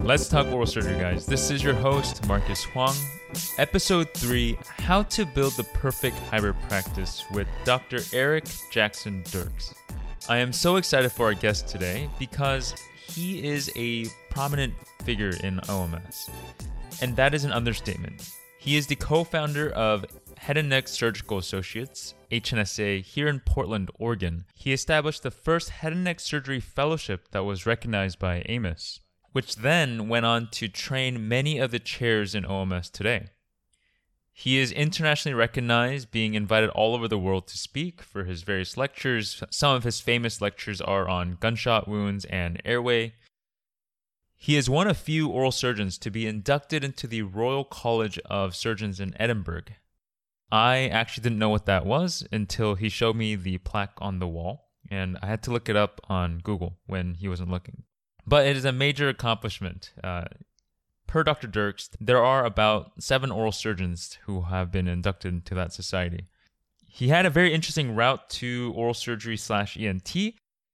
Let's talk oral surgery, guys. This is your host, Marcus Huang. Episode 3 How to Build the Perfect Hybrid Practice with Dr. Eric Jackson Dierks. I am so excited for our guest today because he is a prominent figure in OMS. And that is an understatement. He is the co founder of Head and Neck Surgical Associates, HNSA, here in Portland, Oregon. He established the first head and neck surgery fellowship that was recognized by AAOMS, which then went on to train many of the chairs in OMS today. He is internationally recognized, being invited all over the world to speak for his various lectures. Some of his famous lectures are on gunshot wounds and airway. He is one of few oral surgeons to be inducted into the Royal College of Surgeons in Edinburgh. I actually didn't know what that was until he showed me the plaque on the wall, and I had to look it up on Google when he wasn't looking but it is a major accomplishment. Uh, per Dr. Dierks, there are about seven oral surgeons who have been inducted into that society. He had a very interesting route to oral surgery slash ENT.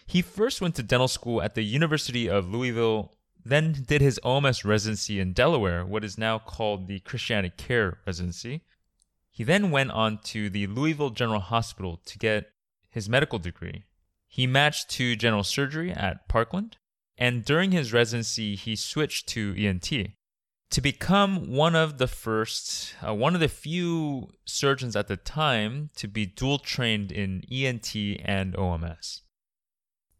He first went to dental school at the University of Louisville, then did his OMS residency in Delaware, what is now called the ChristianaCare residency. He then went on to the Louisville General Hospital to get his medical degree. He matched to general surgery at Parkland, and during his residency, he switched to ENT to become one of the first, uh, one of the few surgeons at the time to be dual trained in ENT and OMS.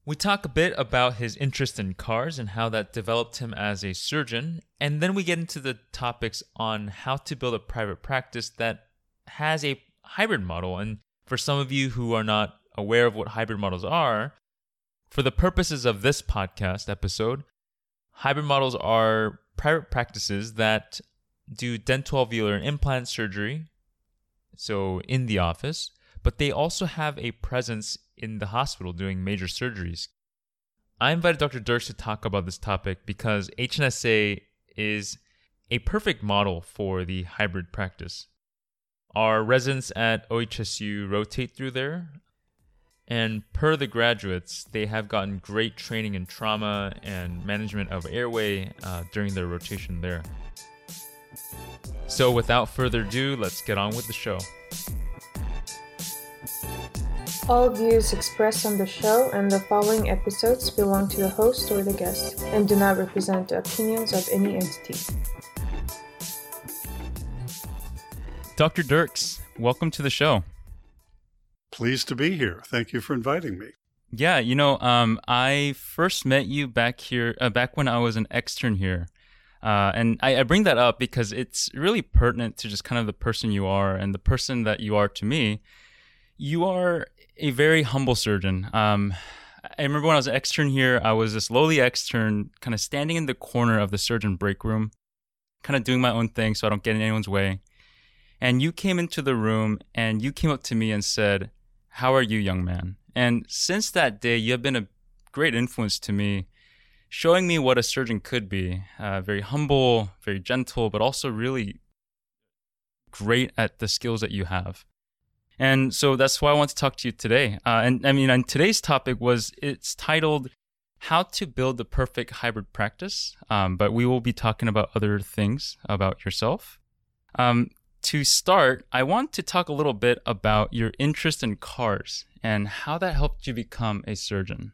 We talk a bit about his interest in cars and how that developed him as a surgeon, and then we get into the topics on how to build a private practice that has a hybrid model. And for some of you who are not aware of what hybrid models are, for the purposes of this podcast episode, hybrid models are private practices that do dental alveolar implant surgery, so in the office, but they also have a presence in the hospital doing major surgeries. I invited Dr. Dirks to talk about this topic because HNSA is a perfect model for the hybrid practice. Our residents at OHSU rotate through there and per the graduates, they have gotten great training in trauma and management of airway uh, during their rotation there. So, without further ado, let's get on with the show. All views expressed on the show and the following episodes belong to the host or the guest and do not represent the opinions of any entity. Dr. Dierks, welcome to the show. Pleased to be here. Thank you for inviting me. Yeah, you know, um, I first met you back here, uh, back when I was an extern here. Uh, and I, I, bring that up because it's really pertinent to just kind of the person you are and the person that you are to me. You are a very humble surgeon. Um, I remember when I was an extern here, I was this lowly extern, kind of standing in the corner of the surgeon break room, kind of doing my own thing so I don't get in anyone's way. And you came into the room and you came up to me and said, how are you, young man? And since that day, you have been a great influence to me, showing me what a surgeon could be uh, very humble, very gentle, but also really great at the skills that you have. And so that's why I want to talk to you today. Uh, and I mean, and today's topic was it's titled How to Build the Perfect Hybrid Practice. Um, but we will be talking about other things about yourself. Um, to start, I want to talk a little bit about your interest in cars and how that helped you become a surgeon.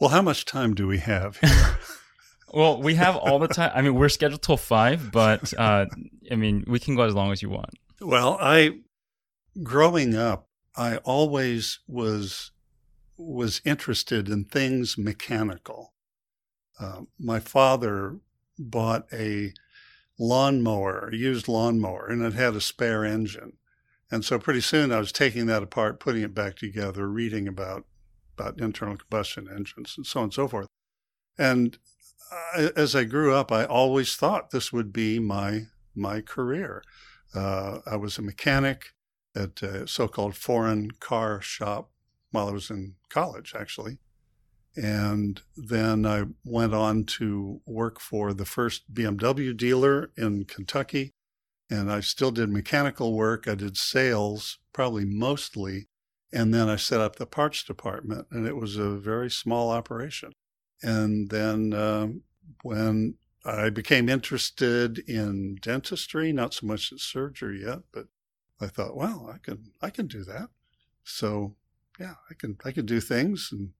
Well, how much time do we have well, we have all the time. I mean, we're scheduled till five, but uh, I mean, we can go as long as you want. Well, I, growing up, I always was was interested in things mechanical. Uh, my father bought a lawnmower, used lawnmower, and it had a spare engine. And so pretty soon I was taking that apart, putting it back together, reading about about internal combustion engines and so on and so forth. And I, as I grew up, I always thought this would be my my career. Uh, I was a mechanic at a so-called foreign car shop while I was in college, actually. And then I went on to work for the first BMW dealer in Kentucky. And I still did mechanical work. I did sales, probably mostly And then I set up the parts department, and it was a very small operation. And then um, when I became interested in dentistry, not so much in surgery yet, but I thought, well, I can I can do that. So yeah, I can I can do things and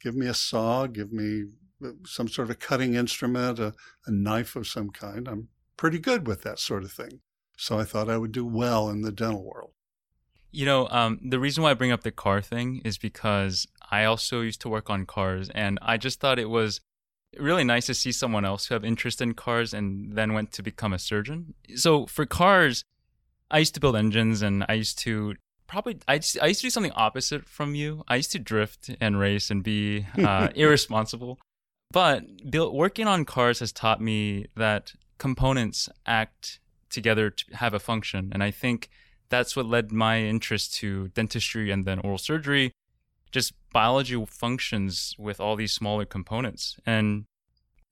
give me a saw, give me uh, some sort of cutting instrument, a, a knife of some kind. I'm pretty good with that sort of thing. So I thought I would do well in the dental world. You know, um, the reason why I bring up the car thing is because I also used to work on cars, and I just thought it was really nice to see someone else who have interest in cars and then went to become a surgeon. So for cars, I used to build engines, and I used to probably I just, I used to do something opposite from you. I used to drift and race and be uh, irresponsible. But build, working on cars has taught me that components act together to have a function, and I think that's what led my interest to dentistry and then oral surgery. Just biology functions with all these smaller components. And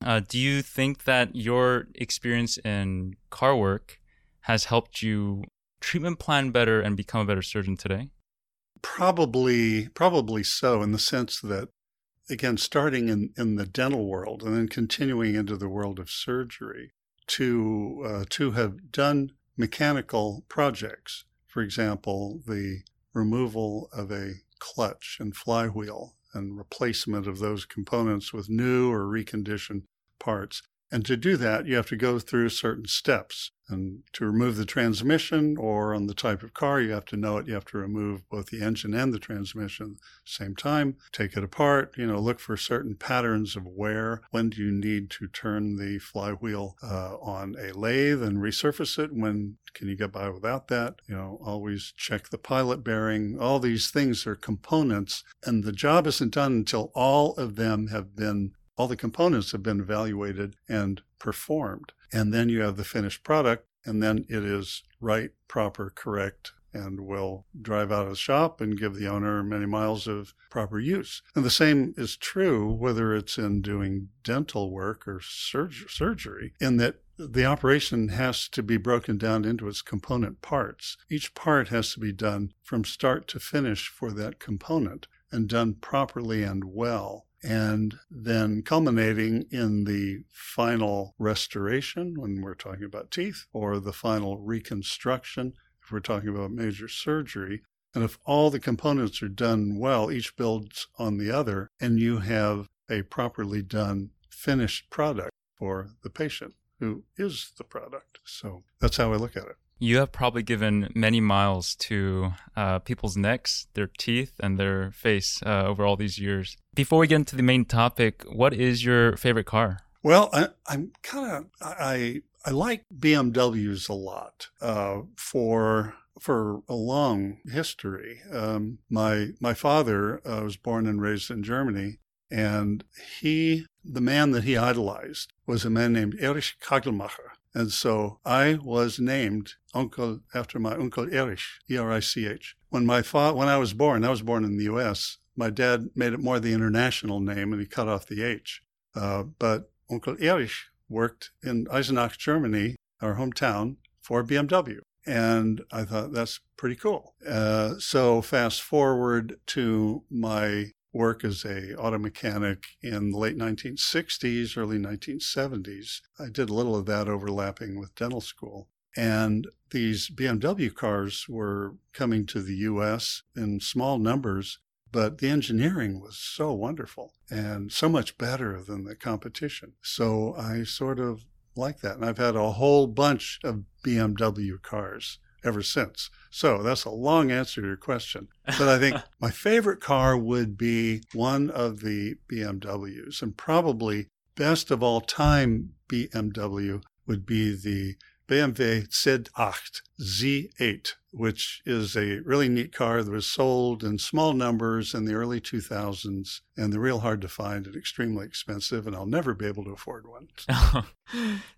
uh, do you think that your experience in car work has helped you treatment plan better and become a better surgeon today? Probably, probably so, in the sense that, again, starting in, in the dental world and then continuing into the world of surgery, to uh, to have done mechanical projects, for example, the removal of a clutch and flywheel and replacement of those components with new or reconditioned parts. And to do that, you have to go through certain steps. And to remove the transmission, or on the type of car, you have to know it. You have to remove both the engine and the transmission at the same time, take it apart, you know, look for certain patterns of wear. When do you need to turn the flywheel uh, on a lathe and resurface it? When can you get by without that? You know, always check the pilot bearing. All these things are components, and the job isn't done until all of them have been all the components have been evaluated and performed. And then you have the finished product, and then it is right, proper, correct, and will drive out of the shop and give the owner many miles of proper use. And the same is true whether it's in doing dental work or surg- surgery, in that the operation has to be broken down into its component parts. Each part has to be done from start to finish for that component and done properly and well and then culminating in the final restoration when we're talking about teeth, or the final reconstruction if we're talking about major surgery. And if all the components are done well, each builds on the other, and you have a properly done finished product for the patient who is the product. So that's how I look at it. You have probably given many miles to uh, people's necks, their teeth, and their face uh, over all these years. Before we get into the main topic, what is your favorite car? Well, I, am kind of I I like BMWs a lot uh, for for a long history. Um, my my father uh, was born and raised in Germany, and he the man that he idolized was a man named Erich Kagelmacher. And so I was named uncle after my uncle Erich, E-R-I-C-H. When my fa- when I was born, I was born in the U.S. My dad made it more the international name, and he cut off the H. Uh, but Uncle Erich worked in Eisenach, Germany, our hometown, for BMW. And I thought that's pretty cool. Uh, so fast forward to my work as a auto mechanic in the late 1960s, early 1970s. I did a little of that overlapping with dental school. And these BMW cars were coming to the US in small numbers, but the engineering was so wonderful and so much better than the competition. So I sort of like that. And I've had a whole bunch of BMW cars ever since. So that's a long answer to your question. But I think my favorite car would be one of the BMWs, and probably best of all time BMW would be the BMW Z8 Z8 which is a really neat car that was sold in small numbers in the early 2000s, and they're real hard to find and extremely expensive, and I'll never be able to afford one.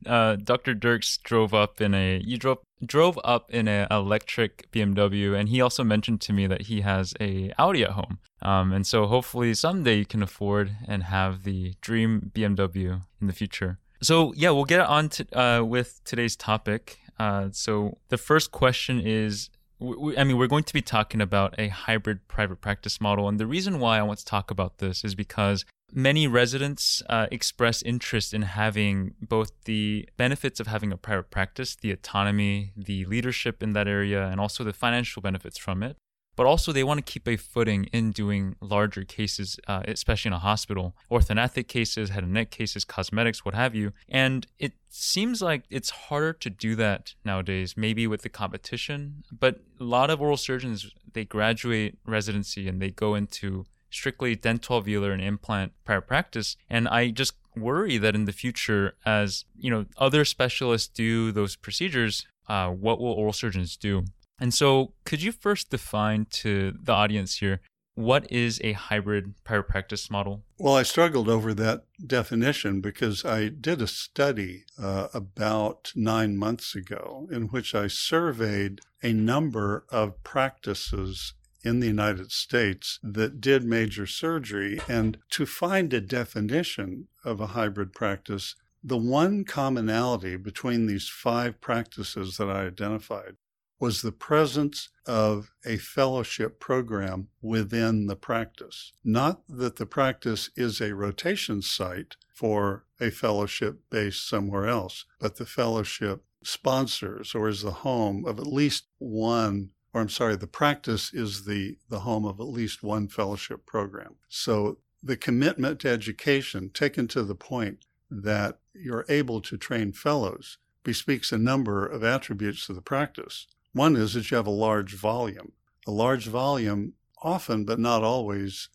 uh, Dr. Dierks drove up in a you drove drove up in an electric BMW, and he also mentioned to me that he has a Audi at home, um, and so hopefully someday you can afford and have the dream BMW in the future. So yeah, we'll get on to uh, with today's topic. Uh, so the first question is I mean, we're going to be talking about a hybrid private practice model. And the reason why I want to talk about this is because many residents uh, express interest in having both the benefits of having a private practice, the autonomy, the leadership in that area, and also the financial benefits from it but also they want to keep a footing in doing larger cases, uh, especially in a hospital, orthognathic cases, head and neck cases, cosmetics, what have you. And it seems like it's harder to do that nowadays, maybe with the competition. But a lot of oral surgeons, they graduate residency and they go into strictly dental alveolar and implant private practice. And I just worry that in the future, as you know, other specialists do those procedures, uh, what will oral surgeons do? And so, could you first define to the audience here what is a hybrid private practice model? Well, I struggled over that definition because I did a study uh, about nine months ago in which I surveyed a number of practices in the United States that did major surgery. And to find a definition of a hybrid practice, the one commonality between these five practices that I identified was the presence of a fellowship program within the practice. Not that the practice is a rotation site for a fellowship based somewhere else, but the fellowship sponsors or is the home of at least one or I'm sorry, the practice is the, the home of at least one fellowship program. So the commitment to education taken to the point that you're able to train fellows bespeaks a number of attributes of the practice. One is that you have a large volume. A large volume, often but not always,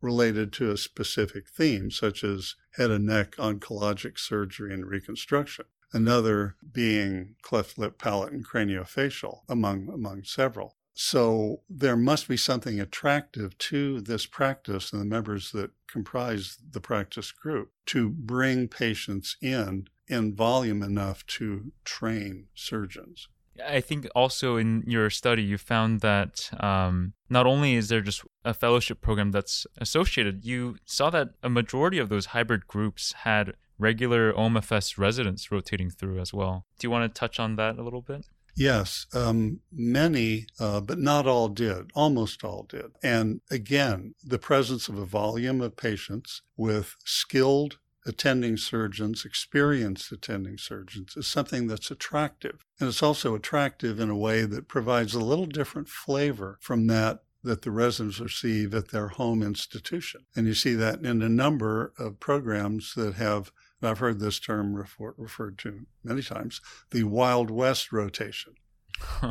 related to a specific theme, such as head and neck oncologic surgery and reconstruction. Another being cleft lip, palate, and craniofacial, among, among several. So there must be something attractive to this practice and the members that comprise the practice group to bring patients in in volume enough to train surgeons. I think also in your study, you found that um, not only is there just a fellowship program that's associated, you saw that a majority of those hybrid groups had regular OMFS residents rotating through as well. Do you want to touch on that a little bit? Yes, um, many, uh, but not all did. Almost all did. And again, the presence of a volume of patients with skilled attending surgeons, experienced attending surgeons, is something that's attractive. And it's also attractive in a way that provides a little different flavor from that that the residents receive at their home institution. And you see that in a number of programs that have, I've heard this term refer, referred to many times, the Wild West rotation.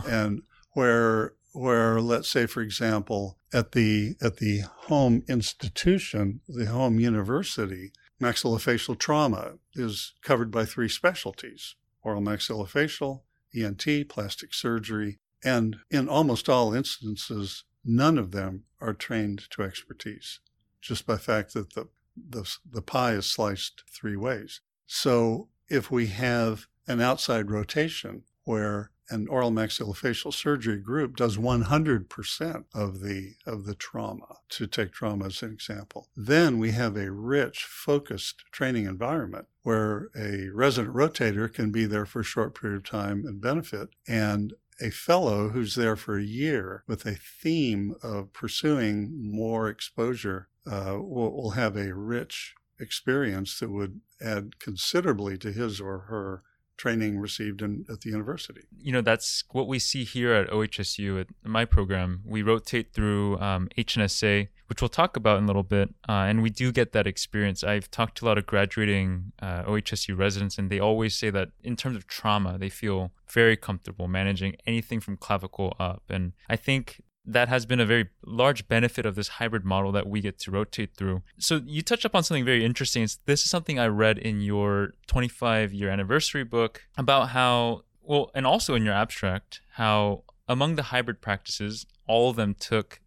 and where where let's say for example at the at the home institution the home university maxillofacial trauma is covered by three specialties oral maxillofacial, ENT, plastic surgery, and in almost all instances, none of them are trained to expertise, just by fact that the, the, the pie is sliced three ways. So if we have an outside rotation where an oral maxillofacial surgery group does 100% of the of the trauma to take trauma as an example then we have a rich focused training environment where a resident rotator can be there for a short period of time and benefit and a fellow who's there for a year with a theme of pursuing more exposure uh, will, will have a rich experience that would add considerably to his or her training received in, at the university. You know, that's what we see here at OHSU at my program. We rotate through um, HNSA, which we'll talk about in a little bit, uh, and we do get that experience. I've talked to a lot of graduating uh, OHSU residents, and they always say that in terms of trauma, they feel very comfortable managing anything from clavicle up. And I think that has been a very large benefit of this hybrid model that we get to rotate through. So you touched upon something very interesting. This is something I read in your 25 year anniversary book about how, well, and also in your abstract, how among the hybrid practices, all of them took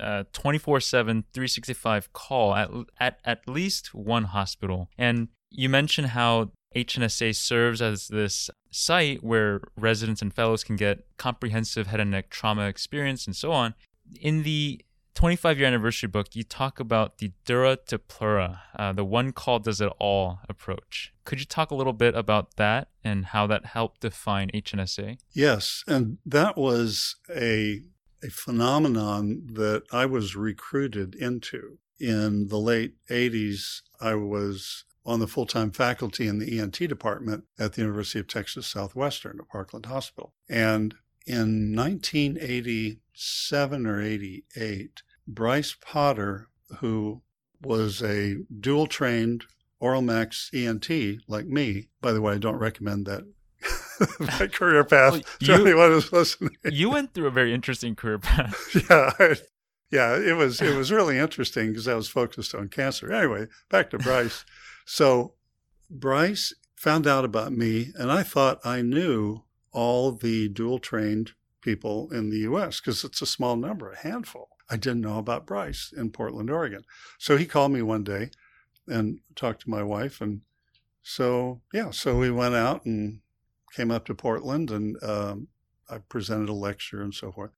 uh, 24 7, 365 call at, at at least one hospital. And you mentioned how HNSA serves as this site where residents and fellows can get comprehensive head and neck trauma experience and so on. In the 25 year anniversary book, you talk about the dura to pleura, uh, the one call does it all approach. Could you talk a little bit about that and how that helped define HNSA? Yes, and that was a a phenomenon that I was recruited into. In the late 80s, I was on the full time faculty in the ENT department at the University of Texas Southwestern at Parkland Hospital. And in 1987 or 88, Bryce Potter, who was a dual trained Oral Max ENT like me, by the way, I don't recommend that that career path well, you, to anyone who's listening. You went through a very interesting career path. yeah, I, yeah, it was it was really interesting because I was focused on cancer. Anyway, back to Bryce. So Bryce found out about me, and I thought I knew all the dual trained people in the U.S. because it's a small number, a handful. I didn't know about Bryce in Portland, Oregon. So he called me one day and talked to my wife, and so yeah, so we went out and came up to Portland, and um, I presented a lecture and so forth.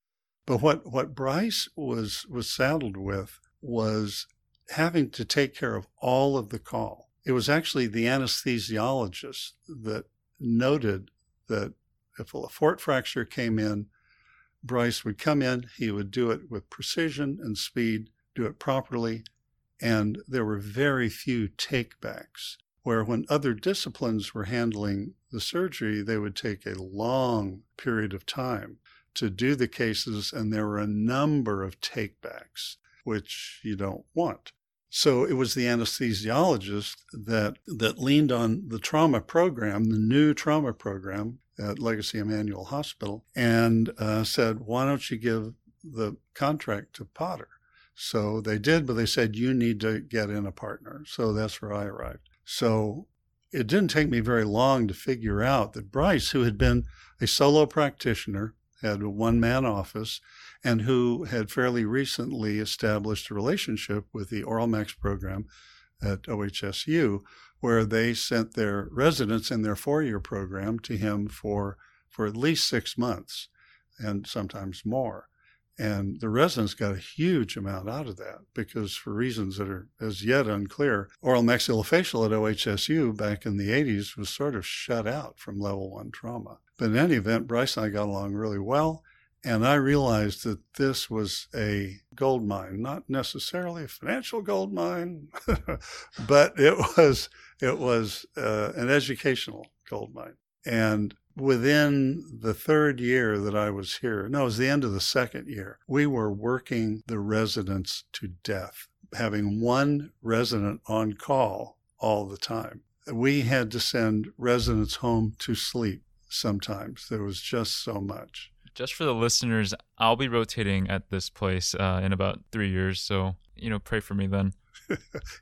But what what Bryce was was saddled with was having to take care of all of the call. It was actually the anesthesiologist that noted that if a fort fracture came in, Bryce would come in, he would do it with precision and speed, do it properly, and there were very few takebacks. Where when other disciplines were handling the surgery, they would take a long period of time to do the cases, and there were a number of takebacks, which you don't want. So it was the anesthesiologist that that leaned on the trauma program, the new trauma program at Legacy Emanuel Hospital, and uh, said, "Why don't you give the contract to Potter?" So they did, but they said you need to get in a partner. So that's where I arrived. So it didn't take me very long to figure out that Bryce, who had been a solo practitioner, had a one man office, and who had fairly recently established a relationship with the Oral Max program at OHSU, where they sent their residents in their four year program to him for, for at least six months and sometimes more. And the residents got a huge amount out of that because, for reasons that are as yet unclear, oral maxillofacial at OHSU back in the 80s was sort of shut out from level one trauma. But in any event, Bryce and I got along really well. And I realized that this was a gold mine, not necessarily a financial gold mine, but it was it was uh, an educational gold mine. And within the third year that I was here, no, it was the end of the second year, we were working the residents to death, having one resident on call all the time. We had to send residents home to sleep sometimes. There was just so much just for the listeners, I'll be rotating at this place uh, in about three years. So, you know, pray for me then.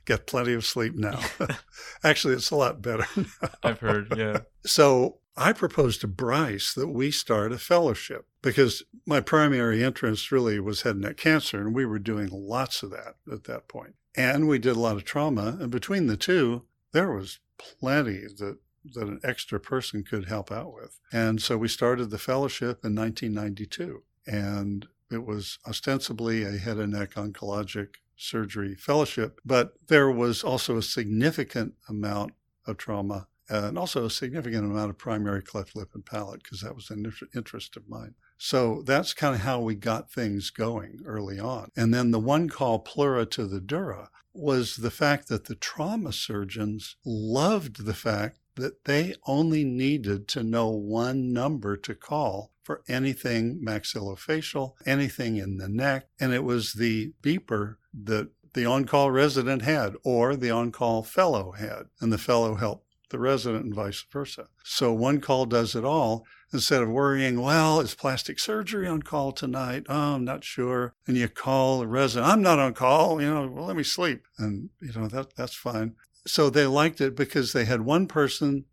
Get plenty of sleep now. Actually, it's a lot better. I've heard, yeah. So I proposed to Bryce that we start a fellowship because my primary interest really was head and neck cancer, and we were doing lots of that at that point. And we did a lot of trauma. And between the two, there was plenty that that an extra person could help out with. And so we started the fellowship in 1992. And it was ostensibly a head and neck oncologic surgery fellowship, but there was also a significant amount of trauma and also a significant amount of primary cleft lip and palate because that was an interest of mine. So that's kind of how we got things going early on. And then the one call pleura to the dura was the fact that the trauma surgeons loved the fact that they only needed to know one number to call for anything maxillofacial, anything in the neck, and it was the beeper that the on call resident had or the on call fellow had, and the fellow helped the resident and vice versa. So one call does it all instead of worrying, well, is plastic surgery on call tonight? Oh, I'm not sure. And you call the resident, I'm not on call, you know, well, let me sleep. And, you know, that that's fine so they liked it because they had one person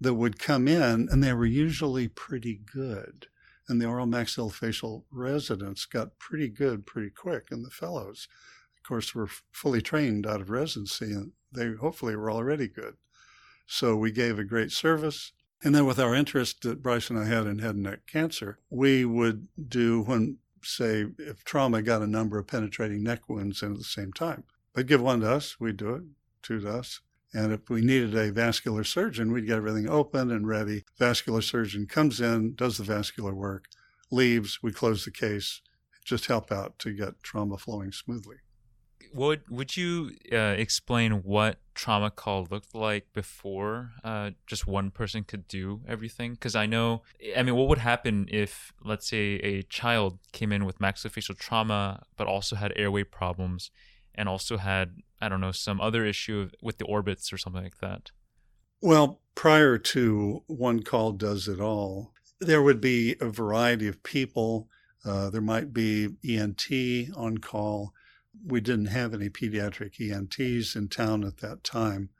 that would come in and they were usually pretty good. And the oral maxillofacial residents got pretty good pretty quick. And the fellows, of course, were fully trained out of residency and they hopefully were already good. So we gave a great service. And then with our interest that Bryce and I had in head and neck cancer, we would do when say if trauma got a number of penetrating neck wounds in at the same time. They'd give one to us, we'd do it, to us. And if we needed a vascular surgeon, we'd get everything open and ready. Vascular surgeon comes in, does the vascular work, leaves, we close the case, just help out to get trauma flowing smoothly. Would would you uh, explain what trauma call looked like before uh, just one person could do everything? Because I know, I mean, what would happen if, let's say, a child came in with maxillofacial trauma, but also had airway problems, and also had, I don't know, some other issue with the orbits or something like that? Well, prior to one call does it all, there would be a variety of people. Uh, there might be ENT on call we didn't have any pediatric ENTs in town at that time,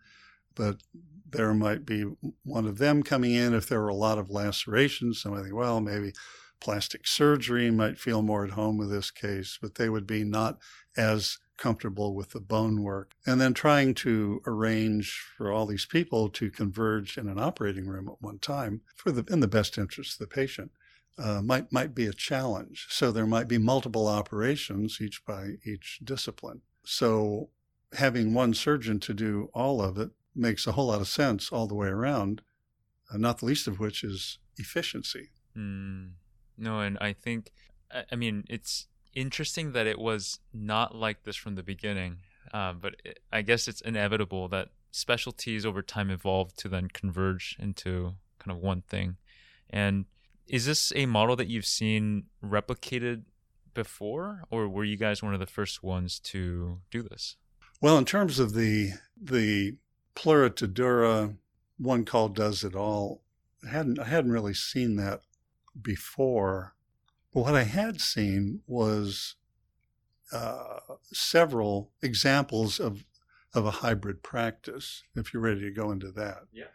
but there might be one of them coming in if there were a lot of lacerations. Somebody think, well, maybe plastic surgery might feel more at home with this case, but they would be not as comfortable with the bone work. And then trying to arrange for all these people to converge in an operating room at one time for the in the best interest of the patient uh, might might be a challenge. So there might be multiple operations, each by each discipline. So having one surgeon to do all of it makes a whole lot of sense all the way around. Uh, not the least of which is efficiency. Mm. No, and I think, I mean, it's interesting that it was not like this from the beginning, uh, but it, I guess it's inevitable that specialties over time evolve to then converge into kind of one thing. And is this a model that you've seen replicated before, or were you guys one of the first ones to do this? Well, in terms of the the dura, one call does it all. I hadn't I hadn't really seen that before. What I had seen was uh, several examples of of a hybrid practice. If you're ready to go into that, yeah.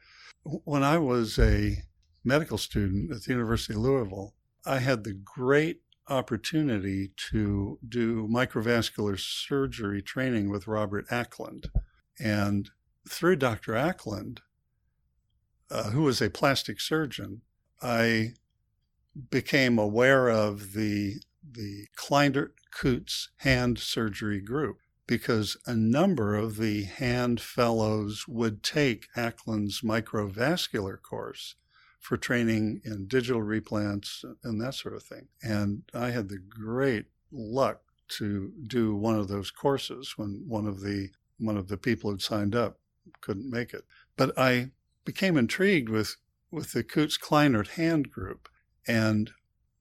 When I was a medical student at the University of Louisville, I had the great opportunity to do microvascular surgery training with Robert Acland, And through Dr. Acland, uh, who was a plastic surgeon, I became aware of the the Kleinert Kutz hand surgery group because a number of the hand fellows would take Acland's microvascular course for training in digital replants and that sort of thing. And I had the great luck to do one of those courses when one of the one of the people who'd signed up couldn't make it. But I became intrigued with with the Kutz Kleinert hand group. And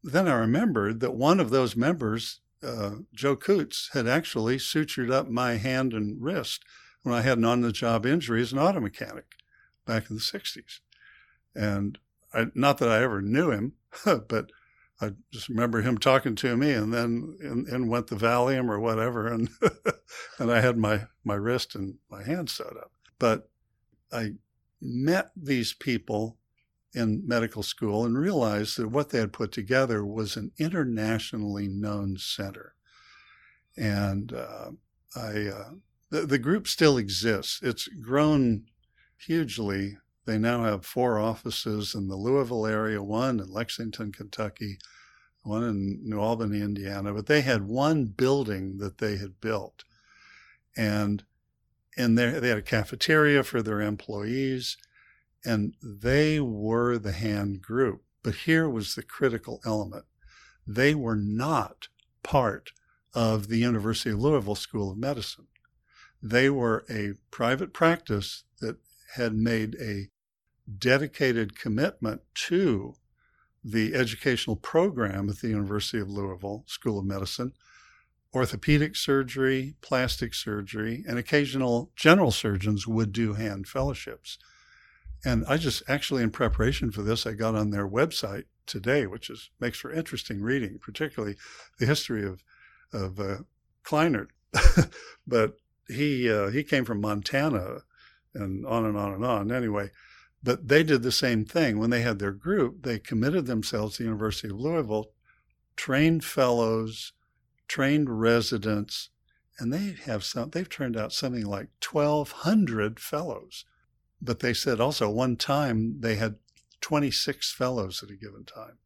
then I remembered that one of those members, uh, Joe Kutz, had actually sutured up my hand and wrist when I had an on the job injury as an auto mechanic back in the 60s. And I, not that I ever knew him, but I just remember him talking to me, and then in, in went the Valium or whatever, and and I had my my wrist and my hand sewed up. But I met these people in medical school and realized that what they had put together was an internationally known center, and uh, I uh, the, the group still exists. It's grown hugely they now have four offices in the Louisville area, one in Lexington, Kentucky, one in New Albany, Indiana. But they had one building that they had built. And in there, they had a cafeteria for their employees, and they were the hand group. But here was the critical element they were not part of the University of Louisville School of Medicine. They were a private practice that had made a dedicated commitment to the educational program at the University of Louisville School of Medicine, orthopedic surgery, plastic surgery, and occasional general surgeons would do hand fellowships. And I just actually, in preparation for this, I got on their website today, which is makes for interesting reading, particularly the history of of uh, Kleinert. but he uh, he came from Montana, and on and on and on. Anyway, but they did the same thing. When they had their group, they committed themselves to the University of Louisville, trained fellows, trained residents, and they have some, they've turned out something like 1,200 fellows. But they said also one time they had 26 fellows at a given time.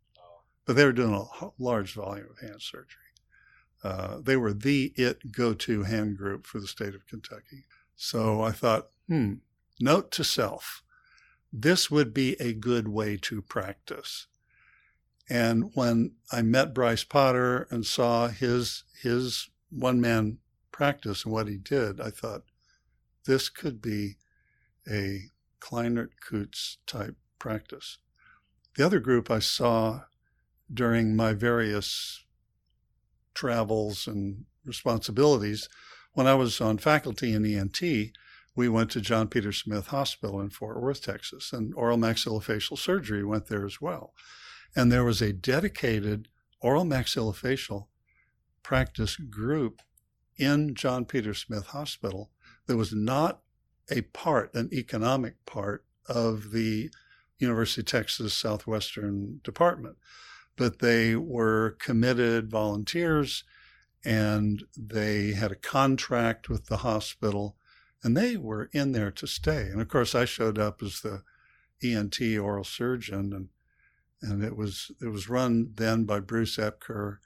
but they were doing a large volume of hand surgery. Uh, they were the it go to hand group for the state of Kentucky. So I thought, hmm, note to self, this would be a good way to practice. And when I met Bryce Potter and saw his his one man practice and what he did, I thought this could be a Kleinert Kutz type practice. The other group I saw during my various travels and responsibilities, when I was on faculty in ENT, we went to John Peter Smith Hospital in Fort Worth, Texas, and oral maxillofacial surgery went there as well. And there was a dedicated oral maxillofacial practice group in John Peter Smith Hospital that was not a part, an economic part of the University of Texas Southwestern Department, but they were committed volunteers and they had a contract with the hospital and they were in there to stay. And of course, I showed up as the ENT oral surgeon and and it was it was run then by Bruce Epker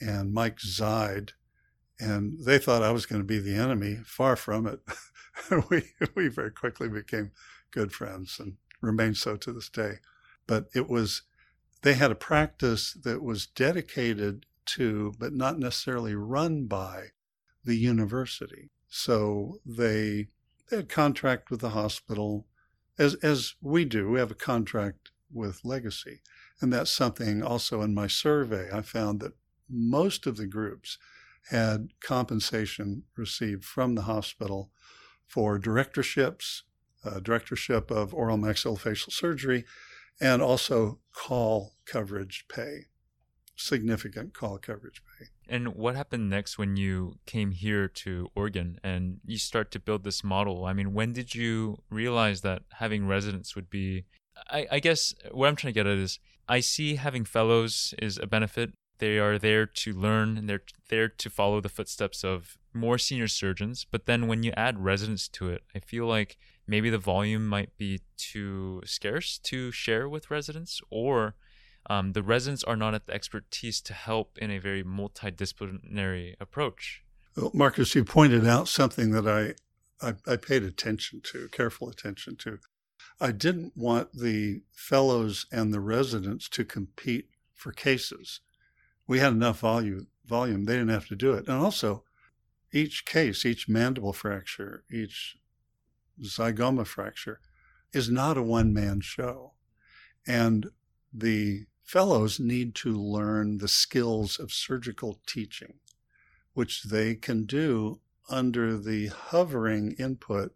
and Mike Zeid, and they thought I was going to be the enemy. Far from it. we we very quickly became good friends and remain so to this day. But it was they had a practice that was dedicated to, but not necessarily run by, the university. So they they had contract with the hospital, as as we do. We have a contract with Legacy, and that's something also in my survey I found that most of the groups had compensation received from the hospital for directorships, uh, directorship of oral maxillofacial surgery, and also call coverage pay, significant call coverage pay. And what happened next when you came here to Oregon and you start to build this model? I mean, when did you realize that having residents would be? I, I guess what I'm trying to get at is I see having fellows is a benefit they are there to learn and they're there to follow the footsteps of more senior surgeons. But then when you add residents to it, I feel like maybe the volume might be too scarce to share with residents, or um, the residents are not at the expertise to help in a very multidisciplinary approach. Well, Marcus, you pointed out something that I, I, I paid attention to, careful attention to. I didn't want the fellows and the residents to compete for cases we had enough volume, volume. They didn't have to do it. And also, each case, each mandible fracture, each zygoma fracture is not a one man show. And the fellows need to learn the skills of surgical teaching, which they can do under the hovering input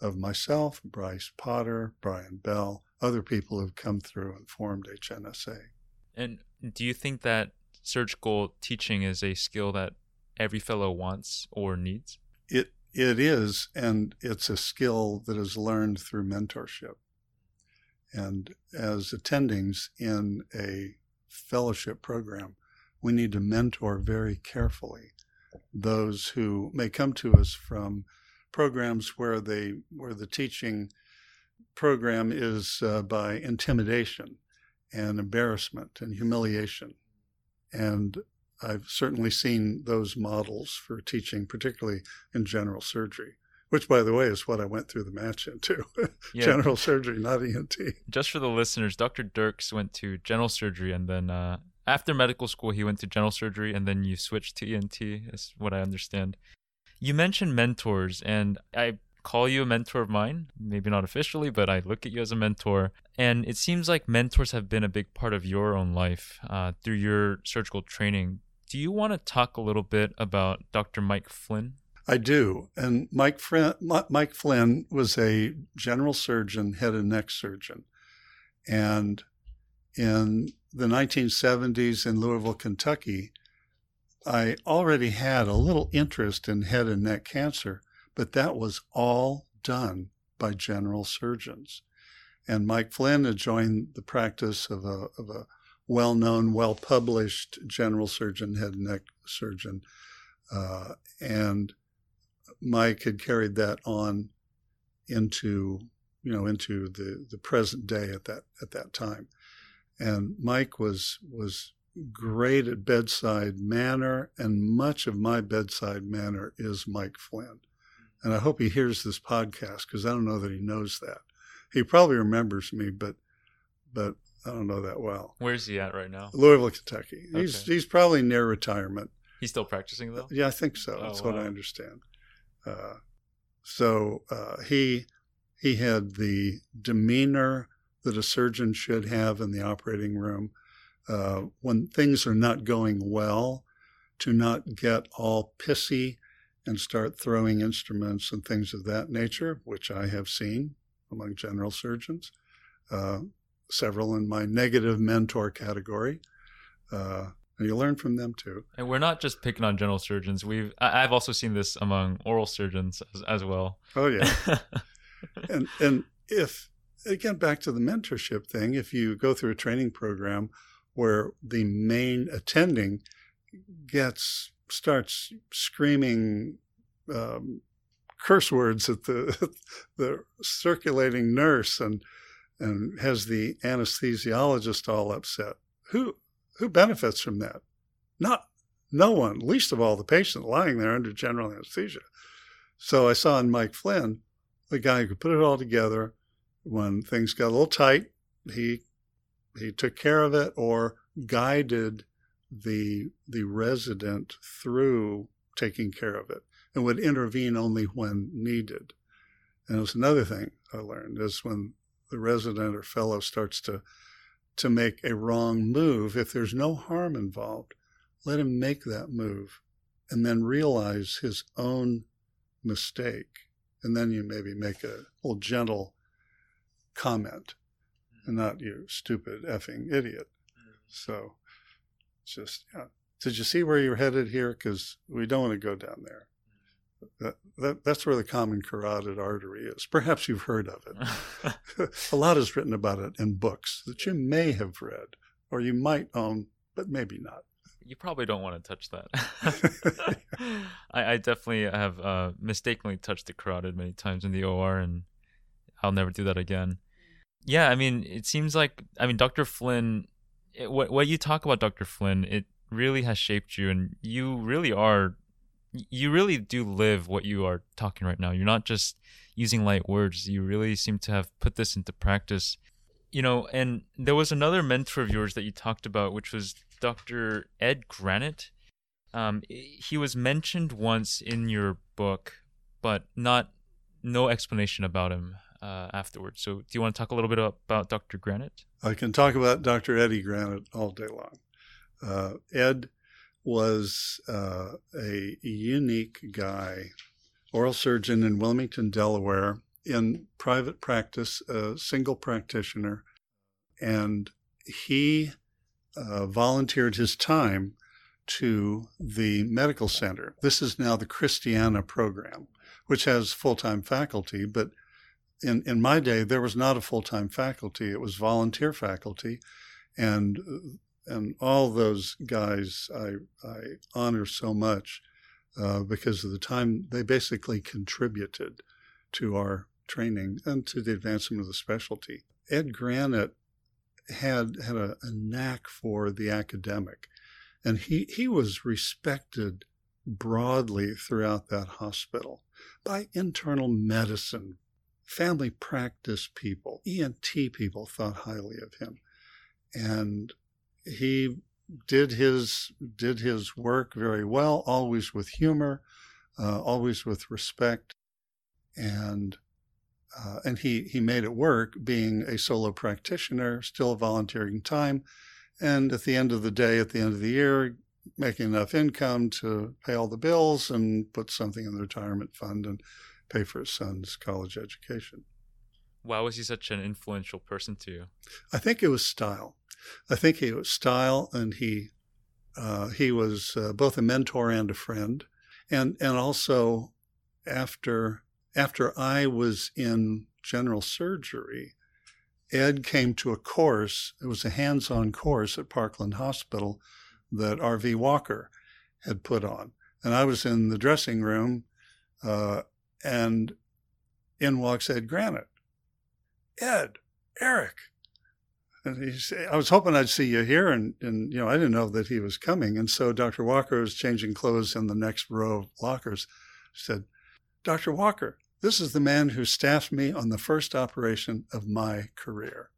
of myself, Bryce Potter, Bryan Bell, other people who've come through and formed HNSA. And do you think that surgical teaching is a skill that every fellow wants or needs? It it is, and it's a skill that is learned through mentorship. And as attendings in a fellowship program, we need to mentor very carefully those who may come to us from programs where they where the teaching program is uh, by intimidation and embarrassment and humiliation and I've certainly seen those models for teaching, particularly in general surgery, which, by the way, is what I went through the match into yeah. general surgery, not ENT. Just for the listeners, Dr. Dierks went to general surgery and then uh, after medical school, he went to general surgery and then you switched to ENT, is what I understand. You mentioned mentors, and I call you a mentor of mine. Maybe not officially, but I look at you as a mentor. And it seems like mentors have been a big part of your own life uh, through your surgical training. Do you want to talk a little bit about Dr. Mike Flynn? I do. And Mike, Flynn, Mike Flynn was a general surgeon, head and neck surgeon. And in the 1970s in Louisville, Kentucky, I already had a little interest in head and neck cancer but that was all done by general surgeons. And Mike Flynn had joined the practice of a, of a well known, well published general surgeon, head and neck surgeon. Uh, and Mike had carried that on into you know into the, the present day at that at that time and Mike was was great at bedside manner, and much of my bedside manner is Mike Flynn. And I hope he hears this podcast because I don't know that he knows that. He probably remembers me, but but I don't know that well. Where's he at right now? Louisville, Kentucky. He's Okay. he's probably near retirement. He's still practicing though. Yeah, I think so. Oh, That's what I understand. Uh, so uh, he he had the demeanor that a surgeon should have in the operating room uh, when things are not going well, to not get all pissy and start throwing instruments and things of that nature, which I have seen among general surgeons, uh, several in my negative mentor category. Uh, and you learn from them too. And we're not just picking on general surgeons. We've I've also seen this among oral surgeons as, as well. Oh yeah. and and if again back to the mentorship thing if you go through a training program where the main attending gets starts screaming um, curse words at the the circulating nurse and and has the anesthesiologist all upset. Who who benefits from that? Not no one least of all the patient lying there under general anesthesia. So i saw in mike flynn the guy who could put it all together when things got a little tight he he took care of it or guided the the resident through taking care of it and would intervene only when needed. And it was another thing i learned is when the resident or fellow starts to to make a wrong move if there's no harm involved let him make that move and then realize his own mistake. And then you maybe make a little gentle comment and not you stupid effing idiot. Mm-hmm. So just, yeah. Did you see where you're headed here? Because we don't want to go down there. That, that, that's where the common carotid artery is. Perhaps you've heard of it. a lot is written about it in books that you may have read or you might own, but maybe not. you probably don't want to touch that. I, I definitely have uh, mistakenly touched the carotid many times in the OR, and I'll never do that again. Yeah, I mean, it seems like I mean, Dr. Flynn. It, what what you talk about, Dr. Flynn, it really has shaped you, and you really are. You really do live what you are talking right now. You're not just using light words. You really seem to have put this into practice. You know, and there was another mentor of yours that you talked about, which was Dr. Ed Granite. Um, he was mentioned once in your book, but not no explanation about him uh, afterwards. So, do you want to talk a little bit about Dr. Granite? I can talk about Dr. Eddie Granite all day long. Uh, Ed was uh, a unique guy, oral surgeon in Wilmington, Delaware, in private practice, a single practitioner, and he uh, volunteered his time to the medical center. This is now the Christiana program, which has full time faculty, but in, in my day, there was not a full time faculty, it was volunteer faculty. And and all those guys I, I honor so much uh, because of the time they basically contributed to our training and to the advancement of the specialty. Ed Granite had had a, a knack for the academic, and he, he was respected broadly throughout that hospital by internal medicine, family practice people, ENT people thought highly of him. And he did his did his work very well, always with humor, uh, always with respect, and uh, and he he made it work, being a solo practitioner, still volunteering time, and at the end of the day, at the end of the year, making enough income to pay all the bills and put something in the retirement fund and pay for his son's college education. Why was he such an influential person to you? I think it was style. I think he was style, and he uh, he was uh, both a mentor and a friend, and and also after after I was in general surgery, Ed came to a course. It was a hands-on course at Parkland Hospital that R.V. Walker had put on, and I was in the dressing room, uh, and in walks Ed Granite. Ed, Eric, And he said, I was hoping I'd see you here. And, and, you know, I didn't know that he was coming. And so Dr. Walker was changing clothes in the next row of lockers. said, Dr. Walker, this is the man who staffed me on the first operation of my career.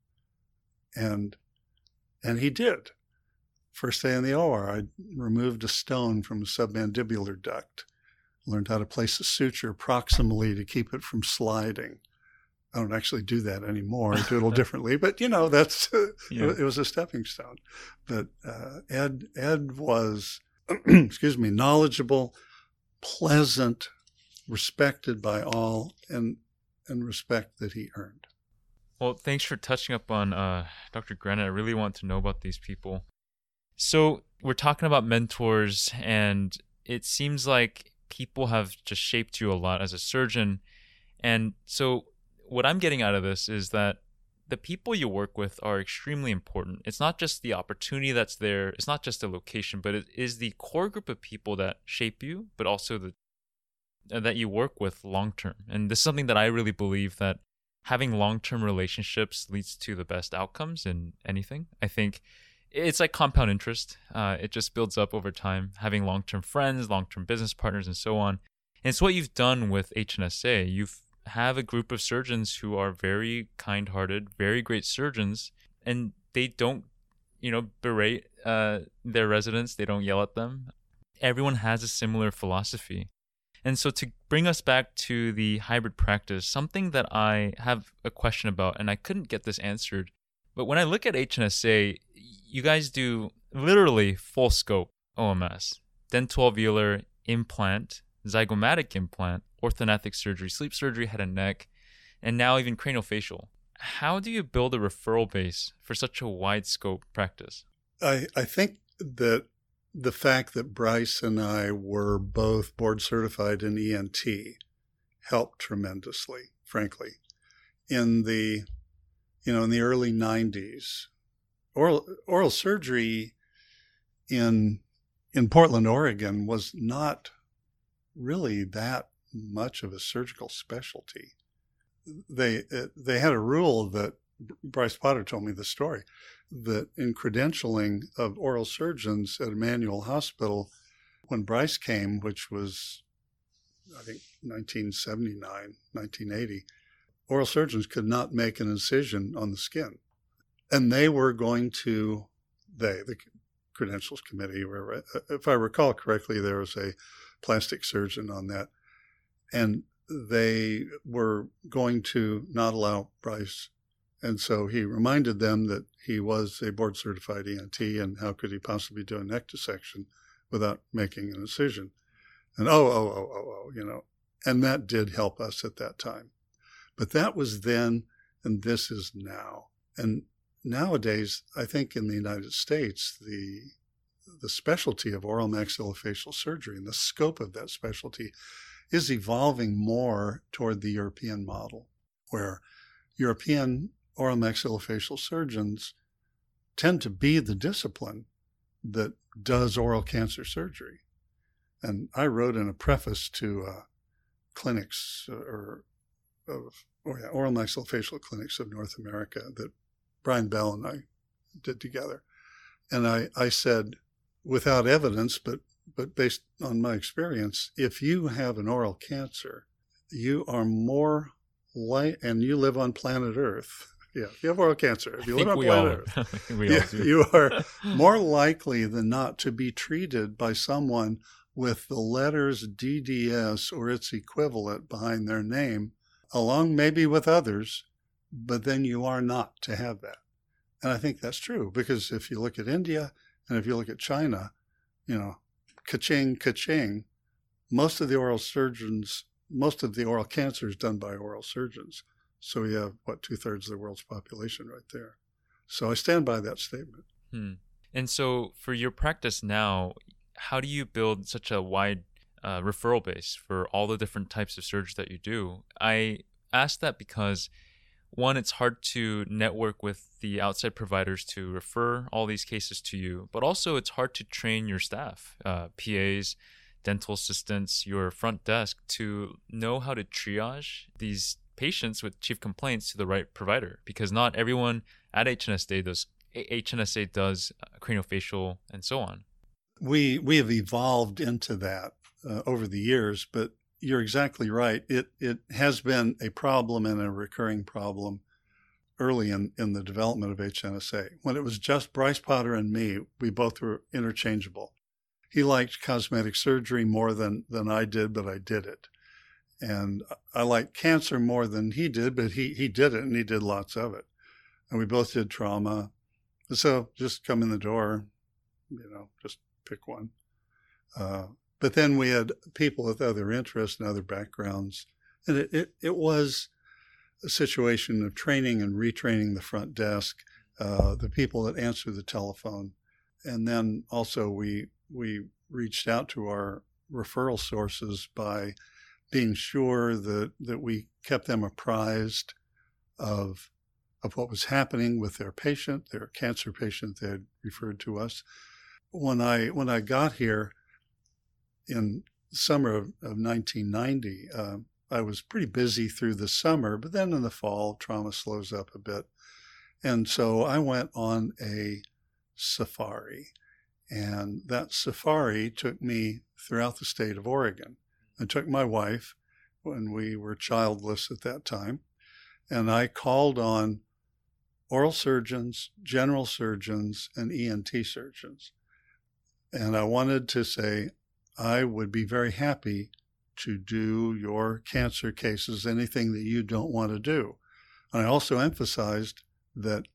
And, and he did. First day in the OR, I removed a stone from a submandibular duct, learned how to place a suture proximally to keep it from sliding I don't actually do that anymore. I do it a little differently, but you know, that's yeah. it was a stepping stone. But uh, Ed Ed was, excuse me, knowledgeable, pleasant, respected by all, and and respect that he earned. Well, thanks for touching up on uh, Dr. Granite. I really want to know about these people. So we're talking about mentors, and it seems like people have just shaped you a lot as a surgeon. And so what I'm getting out of this is that the people you work with are extremely important. It's not just the opportunity that's there, it's not just the location, but it is the core group of people that shape you, but also the uh, that you work with long term. And this is something that I really believe that having long term relationships leads to the best outcomes in anything. I think it's like compound interest. Uh, it just builds up over time. Having long term friends, long term business partners, and so on. And it's what you've done with HNSA. You've have a group of surgeons who are very kind-hearted, very great surgeons, and they don't, you know, berate uh, their residents. They don't yell at them. Everyone has a similar philosophy. And so, to bring us back to the hybrid practice, something that I have a question about, and I couldn't get this answered, but when I look at HNSA, you guys do literally full scope OMS, dental alveolar implant, zygomatic implant, orthognathic surgery, sleep surgery, head and neck, and now even craniofacial. How do you build a referral base for such a wide scope practice? I, I think that the fact that Bryce and I were both board certified in ENT helped tremendously, frankly. In the you know, in the early 90s, oral oral surgery in in Portland, Oregon was not really that much of a surgical specialty. They uh, they had a rule that Bryce Potter told me the story that in credentialing of oral surgeons at Emanuel Hospital, when Bryce came, which was I think 1979, 1980, oral surgeons could not make an incision on the skin, and they were going to they the credentials committee, where uh, if I recall correctly, there was a plastic surgeon on that. And they were going to not allow Bryce. And so he reminded them that he was a board certified ENT and how could he possibly do a neck dissection without making an incision? And oh, oh, oh, oh, oh, you know. And that did help us at that time. But that was then, and this is now. And nowadays, I think in the United States, the the specialty of oral maxillofacial surgery and the scope of that specialty is evolving more toward the European model, where European oral maxillofacial surgeons tend to be the discipline that does oral cancer surgery. And I wrote in a preface to uh, clinics uh, or of oh yeah, oral maxillofacial clinics of North America that Bryan Bell and I did together. And I, I said, without evidence, but but based on my experience, if you have an oral cancer, you are more like, and you live on planet Earth. Yeah, if you have oral cancer, if you live on planet Earth, yeah, you are more likely than not to be treated by someone with the letters DDS or its equivalent behind their name, along maybe with others, but then you are not to have that. And I think that's true because if you look at India, and if you look at China, you know, ka-ching, ka-ching, most of the oral surgeons, most of the oral cancer is done by oral surgeons. So we have, what, two thirds of the world's population right there. So I stand by that statement. Hmm. And so for your practice now, how do you build such a wide uh, referral base for all the different types of surgery that you do? I ask that because one, it's hard to network with the outside providers to refer all these cases to you, but also it's hard to train your staff, uh, PAs, dental assistants, your front desk to know how to triage these patients with chief complaints to the right provider because not everyone at HNSA does HNSA does uh, craniofacial and so on. We we have evolved into that uh, over the years, but you're exactly right. It it has been a problem and a recurring problem early in, in the development of HNSA. When it was just Bryce Potter and me, we both were interchangeable. He liked cosmetic surgery more than, than I did, but I did it. And I liked cancer more than he did, but he, he did it and he did lots of it. And we both did trauma. So just come in the door, you know, just pick one. Uh, but then we had people with other interests and other backgrounds. And it, it, it was a situation of training and retraining the front desk, uh, the people that answer the telephone. And then also we, we reached out to our referral sources by being sure that, that we kept them apprised of, of what was happening with their patient, their cancer patient they had referred to us. When I, when I got here in summer of, of 1990, uh, I was pretty busy through the summer, but then in the fall, trauma slows up a bit. And so I went on a safari. And that safari took me throughout the state of Oregon. I took my wife when we were childless at that time, and I called on oral surgeons, general surgeons, and ENT surgeons. And I wanted to say, I would be very happy to do your cancer cases, anything that you don't want to do. And I also emphasized that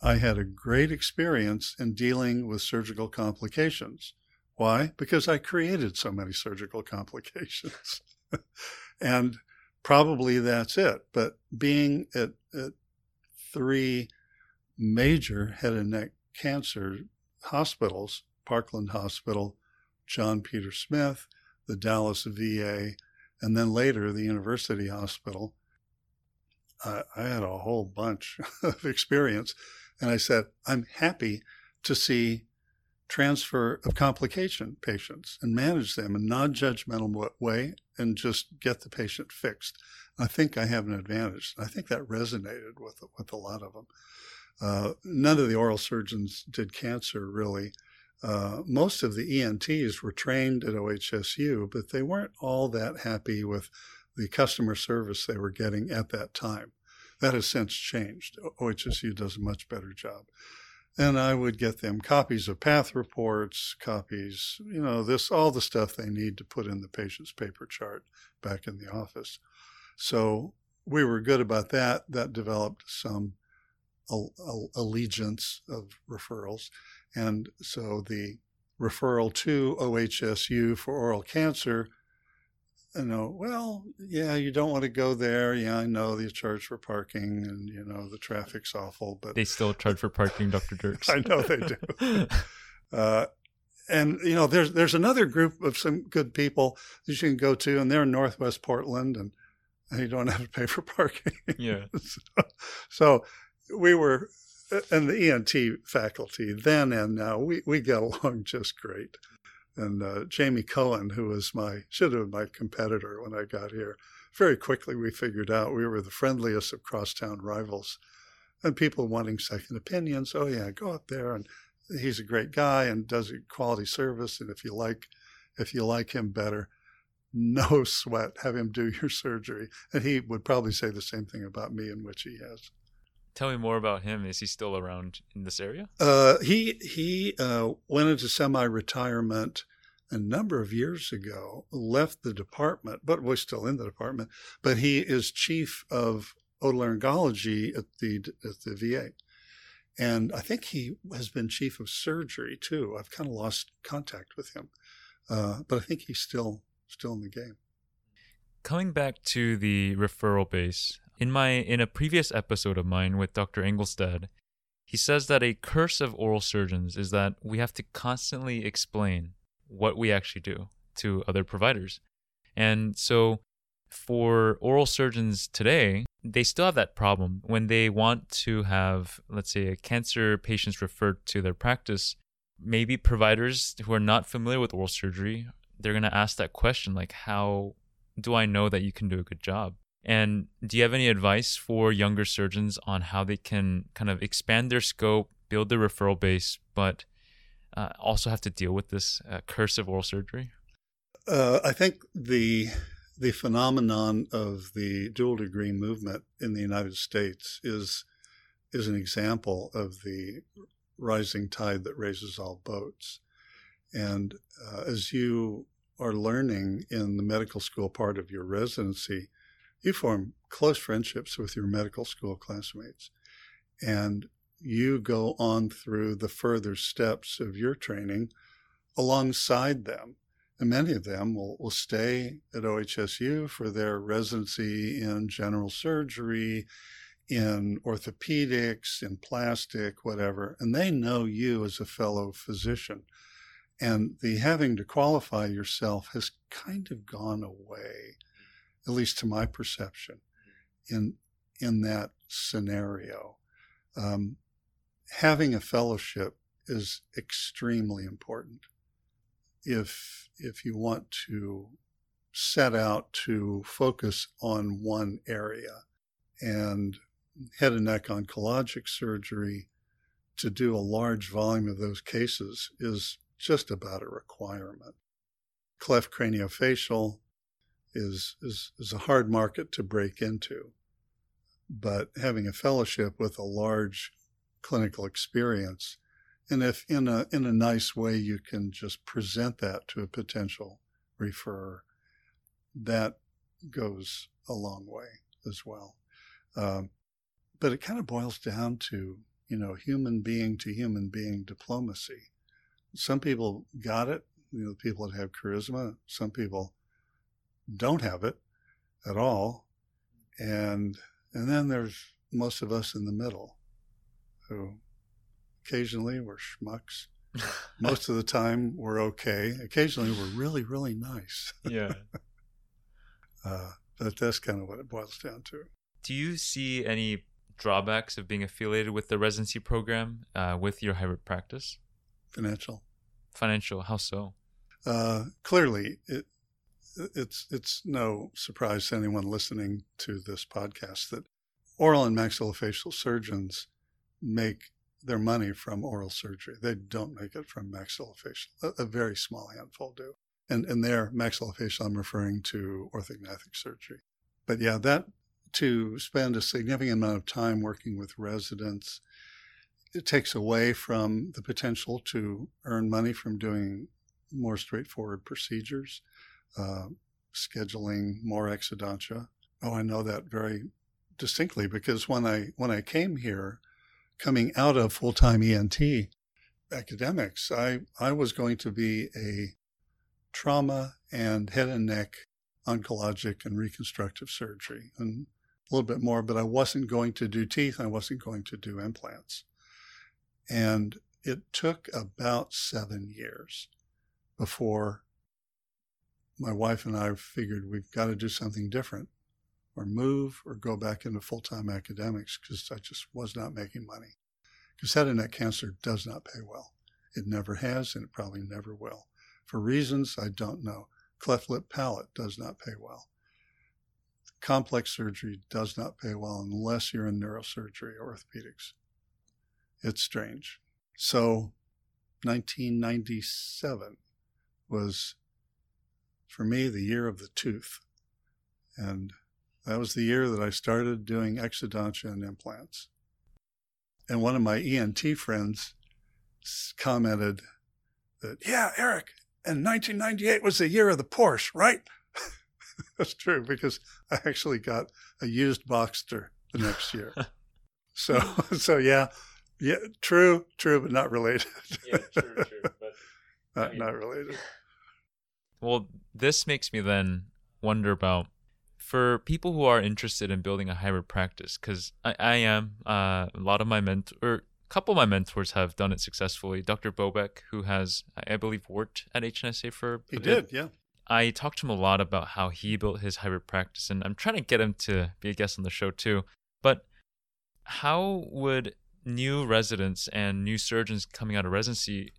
I had a great experience in dealing with surgical complications. Why? Because I created so many surgical complications. and probably that's it. But being at, at three major head and neck cancer hospitals, Parkland Hospital, John Peter Smith, the Dallas VA, and then later the University Hospital. I, I had a whole bunch of experience. And I said, I'm happy to see transfer of complication patients and manage them in a non-judgmental way and just get the patient fixed. I think I have an advantage. I think that resonated with with a lot of them. Uh, none of the oral surgeons did cancer really, uh, most of the ENTs were trained at OHSU, but they weren't all that happy with the customer service they were getting at that time. That has since changed. OHSU does a much better job. And I would get them copies of path reports, copies, you know, this, all the stuff they need to put in the patient's paper chart back in the office. So we were good about that. That developed some allegiance of referrals. And so the referral to OHSU for oral cancer, you know, well, yeah, you don't want to go there. Yeah, I know they charge for parking and, you know, the traffic's awful, but they still charge for parking, Dr. Dierks. I know they do. uh, and you know, there's there's another group of some good people that you can go to, and they're in Northwest Portland, and, and you don't have to pay for parking. Yeah. so, so we were and the ENT faculty then and now, we, we get along just great. And uh, Jamie Cohen, who was my, should have been my competitor when I got here, very quickly we figured out we were the friendliest of crosstown rivals. And people wanting second opinions, oh yeah, go up there and he's a great guy and does a quality service. And if you like, if you like him better, no sweat, have him do your surgery. And he would probably say the same thing about me, in which he has. Tell me more about him. Is he still around in this area? Uh, he he uh, went into semi-retirement a number of years ago. Left the department, but was still in the department. But he is chief of otolaryngology at the at the VA, and I think he has been chief of surgery too. I've kind of lost contact with him, uh, but I think he's still still in the game. Coming back to the referral base, in my in a previous episode of mine with Dr. Engelstad, he says that a curse of oral surgeons is that we have to constantly explain what we actually do to other providers. And so for oral surgeons today, they still have that problem when they want to have, let's say, a cancer patients referred to their practice. Maybe providers who are not familiar with oral surgery, they're going to ask that question like, how do I know that you can do a good job? And do you have any advice for younger surgeons on how they can kind of expand their scope, build their referral base, but uh, also have to deal with this uh, curse of oral surgery? Uh, I think the the phenomenon of the dual degree movement in the United States is is an example of the rising tide that raises all boats. And uh, as you are learning in the medical school part of your residency, you form close friendships with your medical school classmates. And you go on through the further steps of your training alongside them. And many of them will, will stay at OHSU for their residency in general surgery, in orthopedics, in plastic, whatever. And they know you as a fellow physician. And the having to qualify yourself has kind of gone away, at least to my perception, in, in that scenario. Um, having a fellowship is extremely important if if you want to set out to focus on one area and head and neck oncologic surgery to do a large volume of those cases is just about a requirement. Cleft craniofacial is, is, is a hard market to break into, but having a fellowship with a large clinical experience, and if in a, in a nice way you can just present that to a potential referrer, that goes a long way as well. Um, but it kind of boils down to, you know, human being to human being diplomacy some people got it, you know, people that have charisma. Some people don't have it at all. And and then there's most of us in the middle who occasionally we're schmucks. most of the time we're okay. Occasionally we're really, really nice. Yeah. uh, but that's kind of what it boils down to. Do you see any drawbacks of being affiliated with the residency program uh, with your hybrid practice? Financial. Financial. How so? Uh, clearly, it, it's it's no surprise to anyone listening to this podcast that oral and maxillofacial surgeons make their money from oral surgery. They don't make it from maxillofacial. A, a very small handful do. And and their maxillofacial, I'm referring to orthognathic surgery. But yeah, that to spend a significant amount of time working with residents it takes away from the potential to earn money from doing more straightforward procedures, uh, scheduling more exodontia. Oh, I know that very distinctly because when I when I came here, coming out of full time ENT academics, I I was going to be a trauma and head and neck oncologic and reconstructive surgery and a little bit more, but I wasn't going to do teeth. I wasn't going to do implants. And it took about seven years before my wife and I figured we've got to do something different or move or go back into full time academics because I just was not making money. Because head and neck cancer does not pay well. It never has and it probably never will. For reasons I don't know. Cleft lip palate does not pay well. Complex surgery does not pay well unless you're in neurosurgery or orthopedics. It's strange. So 1997 was, for me, the year of the tooth. And that was the year that I started doing exodontia and implants. And one of my ENT friends commented that, yeah, Eric, and 1998 was the year of the Porsche, right? That's true because I actually got a used Boxster the next year. so, so yeah, yeah, true, true, but not related. yeah, true, true, but not I mean, not related. Well, this makes me then wonder about for people who are interested in building a hybrid practice, because I, I, am. Uh, a lot of my mentor, or a couple of my mentors have done it successfully. Dr. Bobek, who has, I believe, worked at HNSA for he did, yeah. I talked to him a lot about how he built his hybrid practice, and I'm trying to get him to be a guest on the show too. But how would new residents and new surgeons coming out of residency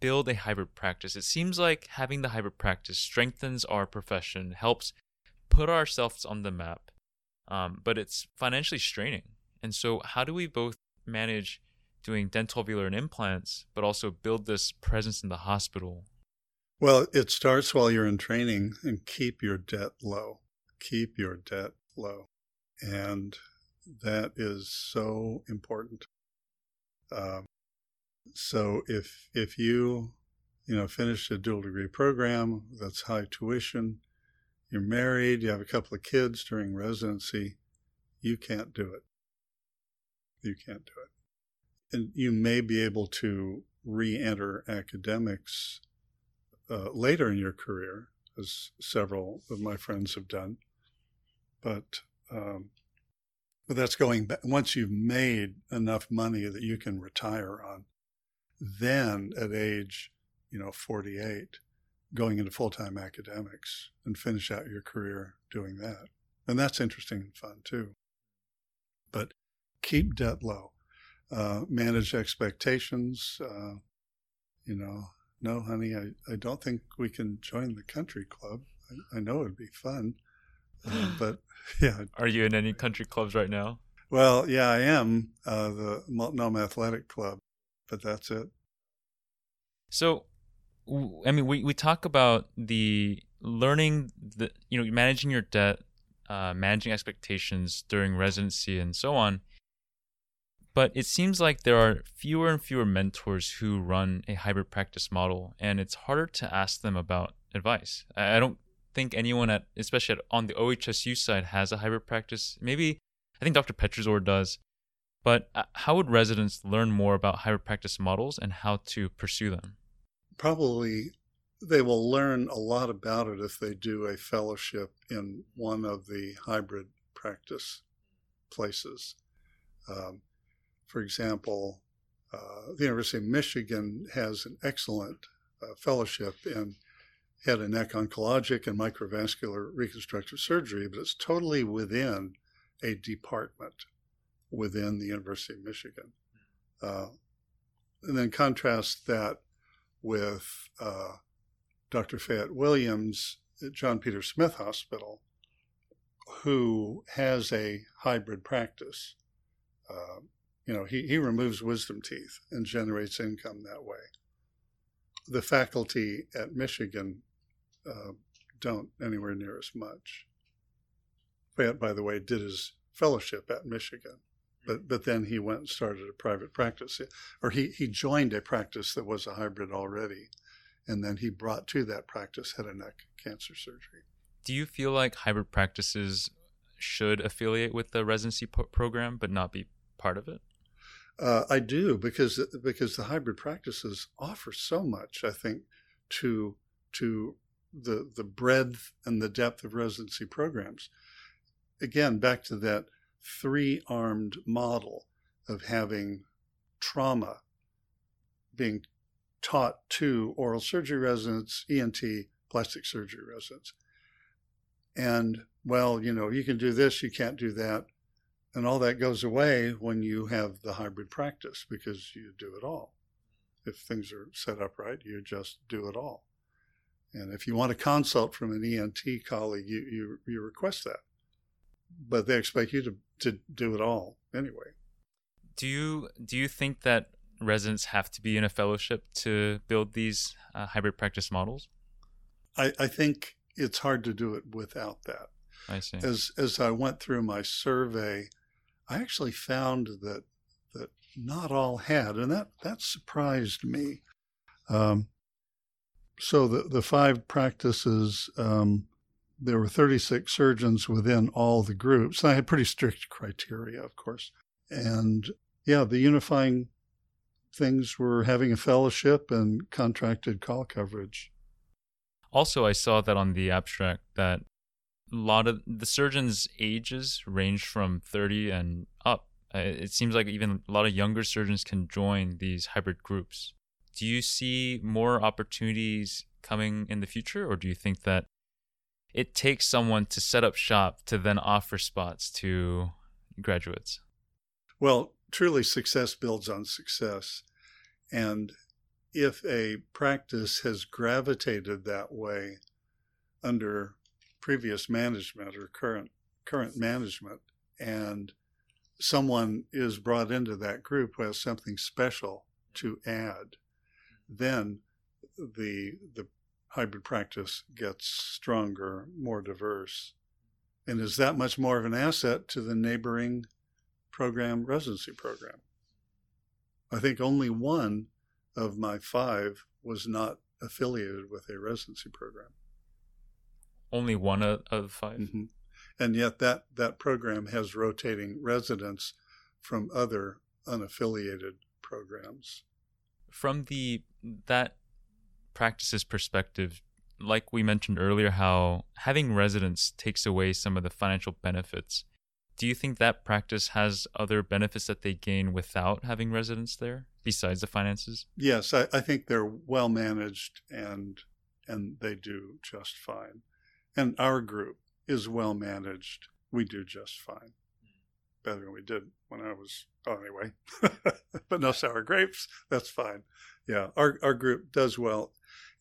build a hybrid practice. It seems like having the hybrid practice strengthens our profession, helps put ourselves on the map. um, but it's financially straining. And so, how do we both manage doing dental alveolar, and implants, but also build this presence in the hospital? Well, it starts while you're in training and keep your debt low. Keep your debt low. And that is so important. Um, so if if you you know finish a dual degree program that's high tuition, you're married, you have a couple of kids during residency, you can't do it. You can't do it. And you may be able to re enter academics uh, later in your career, as several of my friends have done. But, um, but that's going back. Once you've made enough money that you can retire on, then at age, you know, 48, going into full time academics and finish out your career doing that. And that's interesting and fun too. But keep debt low, uh, manage expectations. Uh, you know, no, honey, I, I don't think we can join the country club. I, I know it'd be fun. Uh, but yeah. Are you in any country clubs right now? Well, yeah, I am. Uh, the Multnomah Athletic Club, but that's it. So, I mean, we, we talk about the learning, the you know, managing your debt, uh, managing expectations during residency, and so on. But it seems like there are fewer and fewer mentors who run a hybrid practice model, and it's harder to ask them about advice. I don't think anyone at, especially at, on the OHSU side, has a hybrid practice. Maybe I think Dr. Petrisor does. But uh, how would residents learn more about hybrid practice models and how to pursue them? Probably they will learn a lot about it if they do a fellowship in one of the hybrid practice places. Um, for example, uh, the University of Michigan has an excellent uh, fellowship in head and neck oncologic and microvascular reconstructive surgery, but it's totally within a department within the University of Michigan. Uh, and then contrast that with uh, Dr. Fayette Williams at John Peter Smith Hospital, who has a hybrid practice. Uh, you know, he, he removes wisdom teeth and generates income that way. The faculty at Michigan uh, don't anywhere near as much. Fayette, by the way, did his fellowship at Michigan, but but then he went and started a private practice, or he he joined a practice that was a hybrid already, and then he brought to that practice head and neck cancer surgery. Do you feel like hybrid practices should affiliate with the residency po- program but not be part of it? Uh, I do because because the hybrid practices offer so much. I think to to the the breadth and the depth of residency programs. Again, back to that three armed model of having trauma being taught to oral surgery residents, ENT, plastic surgery residents. And well, you know, you can do this, you can't do that. And all that goes away when you have the hybrid practice because you do it all. If things are set up right, you just do it all. And if you want a consult from an ENT colleague, you, you, you request that. But they expect you to, to do it all anyway. Do you do you think that residents have to be in a fellowship to build these uh, hybrid practice models? I, I think it's hard to do it without that. I see. As as I went through my survey, I actually found that that not all had, and that that surprised me. Um, so the the five practices, um, there were 36 surgeons within all the groups. I had pretty strict criteria, of course, and yeah, the unifying things were having a fellowship and contracted call coverage. Also, I saw that on the abstract that a lot of the surgeons' ages range from 30 and up. Uh, it seems like even a lot of younger surgeons can join these hybrid groups. Do you see more opportunities coming in the future, or do you think that it takes someone to set up shop to then offer spots to graduates? Well, truly, success builds on success. And if a practice has gravitated that way under previous management or current current management and someone is brought into that group who has something special to add, then the the hybrid practice gets stronger, more diverse, and is that much more of an asset to the neighboring program residency program. I think only one of my five was not affiliated with a residency program. Only one of, of 5 Mm-hmm. And yet that, that program has rotating residents from other unaffiliated programs. From the that practice's perspective, like we mentioned earlier, how having residents takes away some of the financial benefits. Do you think that practice has other benefits that they gain without having residents there besides the finances? Yes, I, I think they're well managed and and they do just fine. And our group is well managed. We do just fine. Better than we did when I was oh, anyway. but no sour grapes, that's fine. Yeah, our our group does well.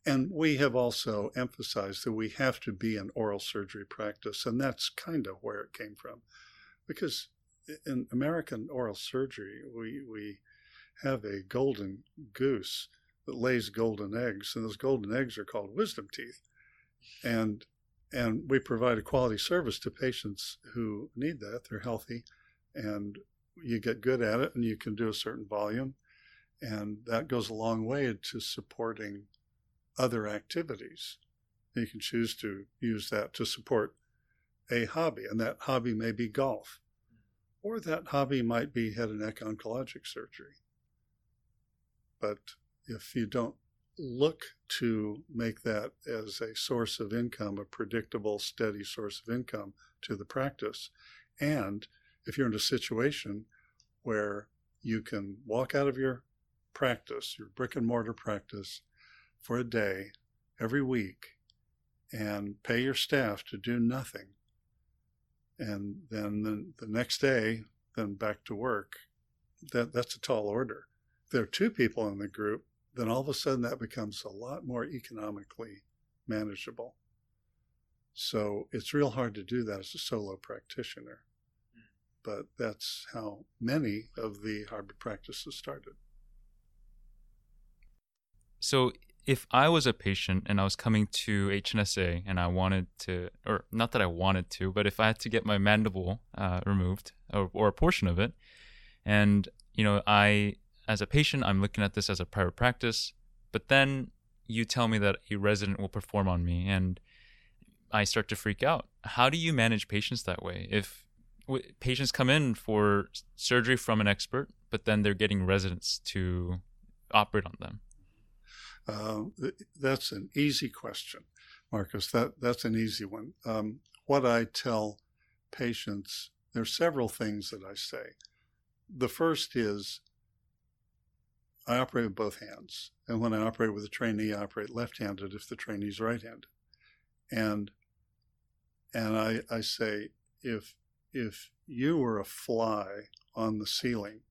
And we have also emphasized that we have to be an oral surgery practice, and that's kind of where it came from. Because in American oral surgery, we, we have a golden goose that lays golden eggs, and those golden eggs are called wisdom teeth. And and we provide a quality service to patients who need that. They're healthy, and you get good at it, and you can do a certain volume, and that goes a long way to supporting other activities. You can choose to use that to support a hobby, and that hobby may be golf, or that hobby might be head and neck oncologic surgery. But if you don't look to make that as a source of income, a predictable, steady source of income to the practice, and if you're in a situation where you can walk out of your practice, your brick and mortar practice, for a day every week and pay your staff to do nothing. And then the, the next day, then back to work. That, that's a tall order. If there are two people in the group, then all of a sudden that becomes a lot more economically manageable. So it's real hard to do that as a solo practitioner. But that's how many of the hybrid practices started. So if I was a patient and I was coming to HNSA and I wanted to, or not that I wanted to, but if I had to get my mandible uh, removed or, or, a portion of it, and you know, I as a patient, I'm looking at this as a private practice, but then you tell me that a resident will perform on me, and I start to freak out. How do you manage patients that way? If w- patients come in for surgery from an expert, but then they're getting residents to operate on them. Uh, that's an easy question, Marcus. That that's an easy one. Um, what I tell patients, there's several things that I say. The first is I operate with both hands, and when I operate with a trainee, I operate left-handed if the trainee's right-handed, and and I, I say if if you were a fly on the ceiling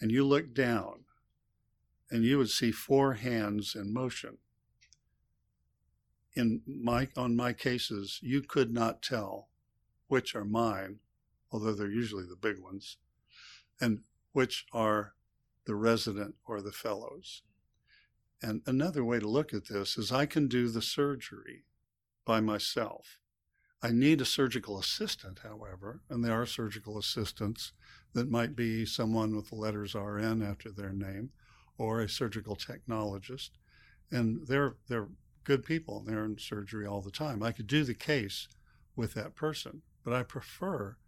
and you look down and you would see four hands in motion. In my on my cases, you could not tell which are mine, although they're usually the big ones, and which are the resident or the fellows. And another way to look at this is I can do the surgery by myself. I need a surgical assistant, however, and there are surgical assistants that might be someone with the letters RN after their name or a surgical technologist, and they're they're good people. They're in surgery all the time. I could do the case with that person, but I prefer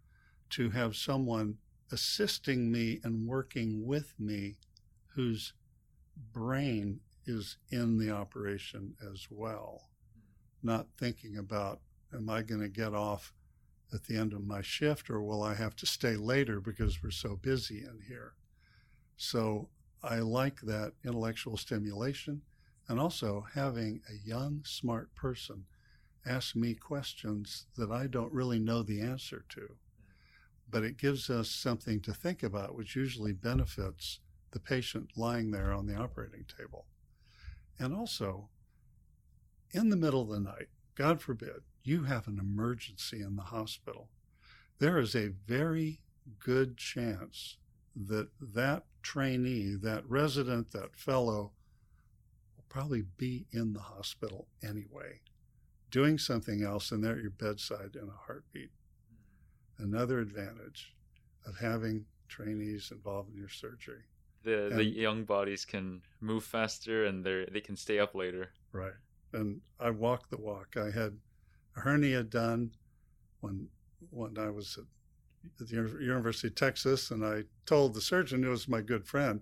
to have someone assisting me and working with me whose brain is in the operation as well, not thinking about am I going to get off at the end of my shift or will I have to stay later because we're so busy in here? So I like that intellectual stimulation and also having a young, smart person ask me questions that I don't really know the answer to. But it gives us something to think about, which usually benefits the patient lying there on the operating table. And also, in the middle of the night, God forbid, you have an emergency in the hospital there is a very good chance that that trainee, that resident, that fellow will probably be in the hospital anyway, doing something else, and they're at your bedside in a heartbeat. Hmm. Another advantage of having trainees involved in your surgery. The and, the young bodies can move faster and they they can stay up later. Right. And I walked the walk. I had a hernia done when when I was at at the University of Texas, and I told the surgeon, who was my good friend,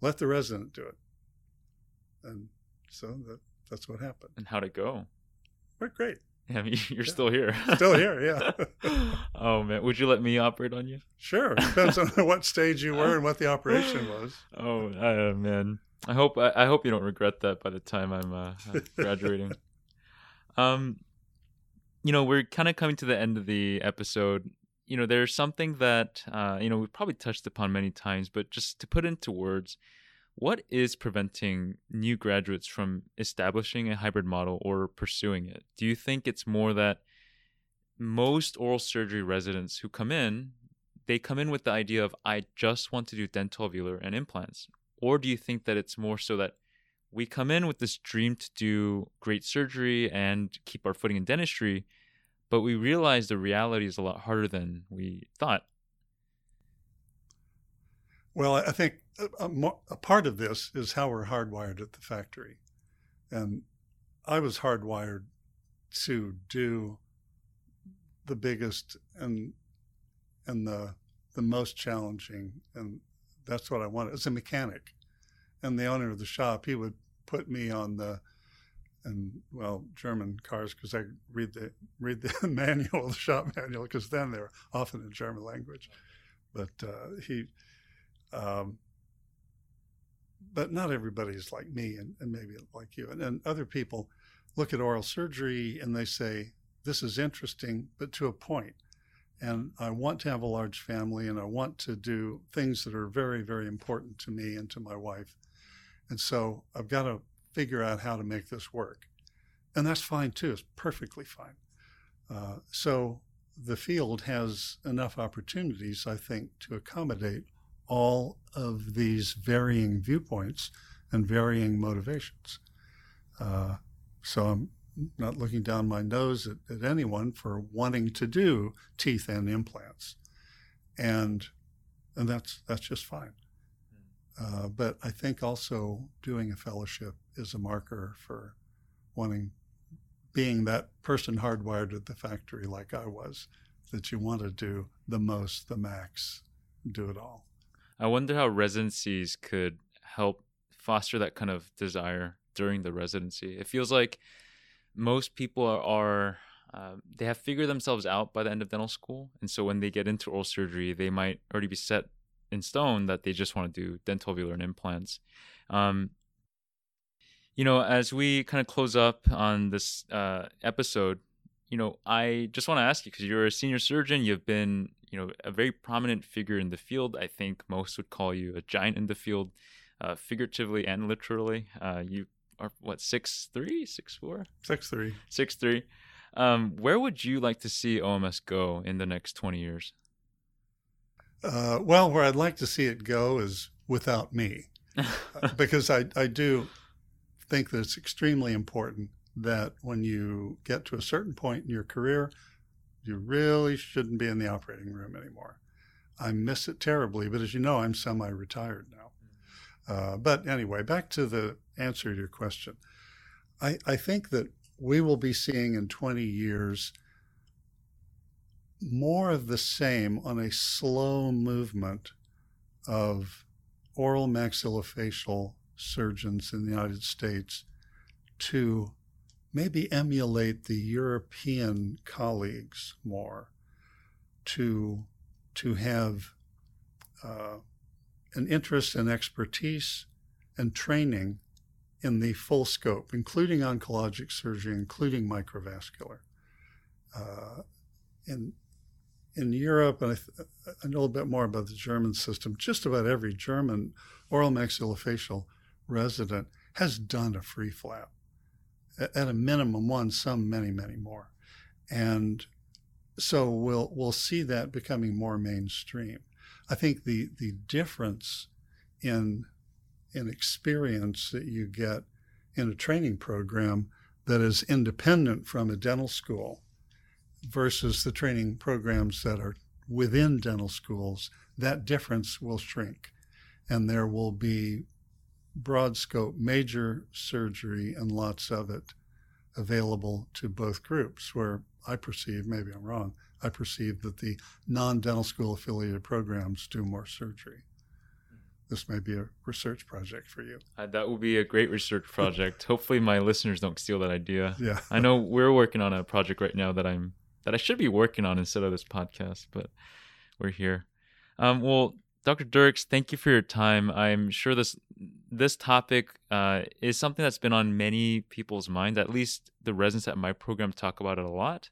let the resident do it. And so that, that's what happened. And how'd it go? Went great. I mean, you're yeah. still here. still here, yeah. oh man, would you let me operate on you? Sure. Depends on what stage you were and what the operation was. Oh uh, man, I hope I, I, hope you don't regret that by the time I'm uh, graduating. um, you know, we're kind of coming to the end of the episode, you know, there's something that, uh, you know, we've probably touched upon many times, but just to put into words, what is preventing new graduates from establishing a hybrid model or pursuing it? Do you think it's more that most oral surgery residents who come in, they come in with the idea of, I just want to do dental alveolar and implants? Or do you think that it's more so that we come in with this dream to do great surgery and keep our footing in dentistry, but we realize the reality is a lot harder than we thought. Well, I think a, a, a, part of this is how we're hardwired at the factory. And I was hardwired to do the biggest and and the the most challenging and that's what I wanted as a mechanic. And the owner of the shop, he would put me on the and well German cars because I read the read the manual, the shop manual, because then they're often in German language. But uh, he, um, but not everybody's like me, and, and maybe like you, and, and other people look at oral surgery and they say this is interesting, but to a point. And I want to have a large family, and I want to do things that are very, very important to me and to my wife. And so I've got to figure out how to make this work. And that's fine too, it's perfectly fine. Uh, so the field has enough opportunities, I think, to accommodate all of these varying viewpoints and varying motivations. Uh, so I'm not looking down my nose at, at, anyone for wanting to do teeth and implants, and and that's that's just fine. Uh, but I think also doing a fellowship is a marker for wanting, being that person hardwired at the factory like I was, that you want to do the most, the max, do it all. I wonder how residencies could help foster that kind of desire during the residency. It feels like most people are, are uh, they have figured themselves out by the end of dental school, and so when they get into oral surgery, they might already be set in stone that they just want to do dental and implants. Um, you know, as we kind of close up on this uh, episode, you know, I just want to ask you because you're a senior surgeon, you've been, you know, a very prominent figure in the field. I think most would call you a giant in the field, uh, figuratively and literally. Uh, you are what six three, six four, six three, six three. Um, where would you like to see OMS go in the next twenty years? Uh, well, where I'd like to see it go is without me, because I, I do think that it's extremely important that when you get to a certain point in your career, you really shouldn't be in the operating room anymore. I miss it terribly, but as you know, I'm semi retired now. Uh, but anyway, back to the answer to your question. I, I think that we will be seeing in 20 years more of the same on a slow movement of oral maxillofacial surgeons in the United States to maybe emulate the European colleagues more, to, to have uh, an interest and expertise and training in the full scope, including oncologic surgery, including microvascular. Uh, in, in Europe, and I, th- uh, I, know a little bit more about the German system, just about every German oral maxillofacial resident has done a free flap. At a minimum one, some many, many more. And so we'll we'll see that becoming more mainstream. I think the the difference in in experience that you get in a training program that is independent from a dental school versus the training programs that are within dental schools, that difference will shrink. And there will be broad scope major surgery and lots of it available to both groups, where I perceive, maybe I'm wrong, I perceive that the non dental school affiliated programs do more surgery. This may be a research project for you. Uh, that will be a great research project. Hopefully, my listeners don't steal that idea. Yeah. I know we're working on a project right now that I'm that I should be working on instead of this podcast, but we're here. Um, well, Dr. Dierks, thank you for your time. I'm sure this this topic uh, is something that's been on many people's minds. At least the residents at my program talk about it a lot,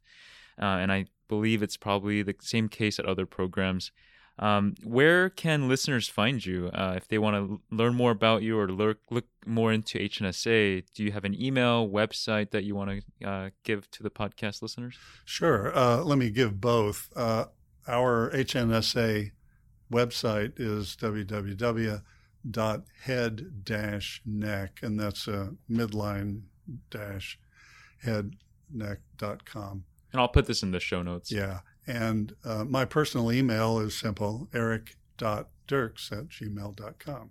uh, and I believe it's probably the same case at other programs. Um, where can listeners find you uh, if they want to learn more about you or look, look more into HNSA? Do you have an email, website that you want to uh, give to the podcast listeners? Sure. Uh, let me give both. Uh, our HNSA website is www.head-neck, and that's a midline dash headneck.com. And I'll put this in the show notes. Yeah. And uh, my personal email is simple eric.dierks at gmail.com.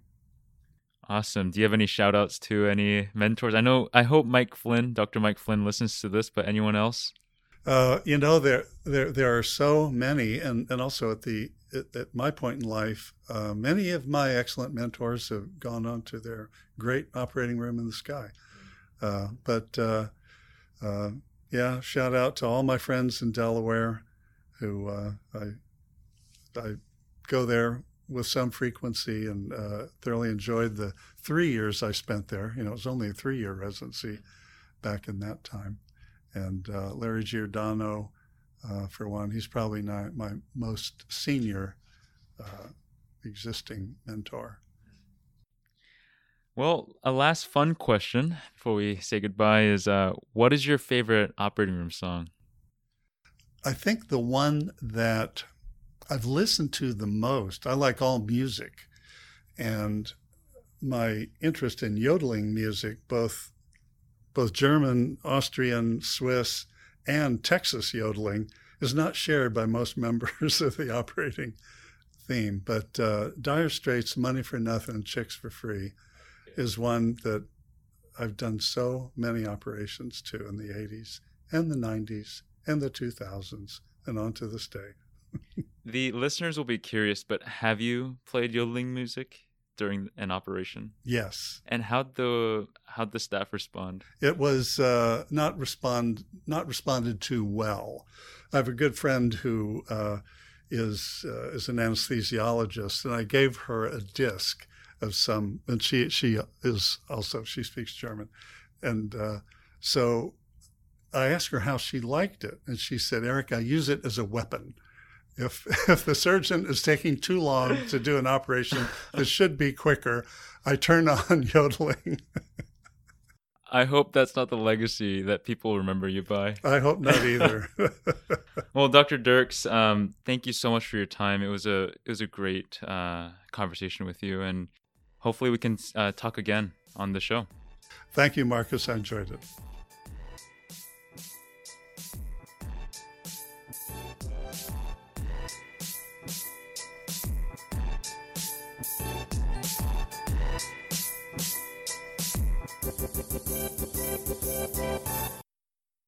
Awesome. Do you have any shout outs to any mentors? I know, I hope Mike Flynn, Dr. Mike Flynn listens to this, but anyone else? Uh, you know, there, there, there are so many, and, and also at the, at, at my point in life, uh, many of my excellent mentors have gone on to their great operating room in the sky. Uh, but uh, uh, yeah, shout out to all my friends in Delaware who uh, I, I go there with some frequency and uh, thoroughly enjoyed the three years I spent there. You know, it was only a three year residency back in that time. And uh, Larry Giordano, uh, for one, he's probably not my most senior uh, existing mentor. Well, a last fun question before we say goodbye is uh, what is your favorite operating room song? I think the one that I've listened to the most, I like all music. And my interest in yodeling music, both both German, Austrian, Swiss, and Texas yodeling, is not shared by most members of the operating theme. But uh, Dire Straits' Money for Nothing, Chicks for Free is one that I've done so many operations to in the 80s and the 90s and the 2000s and on to this day. the listeners will be curious, but have you played yodeling music during an operation? Yes. And how'd the how'd the staff respond? It was uh, not respond not responded to well. I have a good friend who uh, is uh, is an anesthesiologist, and I gave her a disc of some, and she she is also she speaks German, and uh, so I asked her how she liked it, and she said, "Eric, I use it as a weapon." If, if the surgeon is taking too long to do an operation that should be quicker, I turn on yodeling. I hope that's not the legacy that people remember you by. I hope not either. well, Dr. Dierks, um, thank you so much for your time. It was a it was a great uh, conversation with you, and hopefully we can uh, talk again on the show. Thank you, Marcus. I enjoyed it.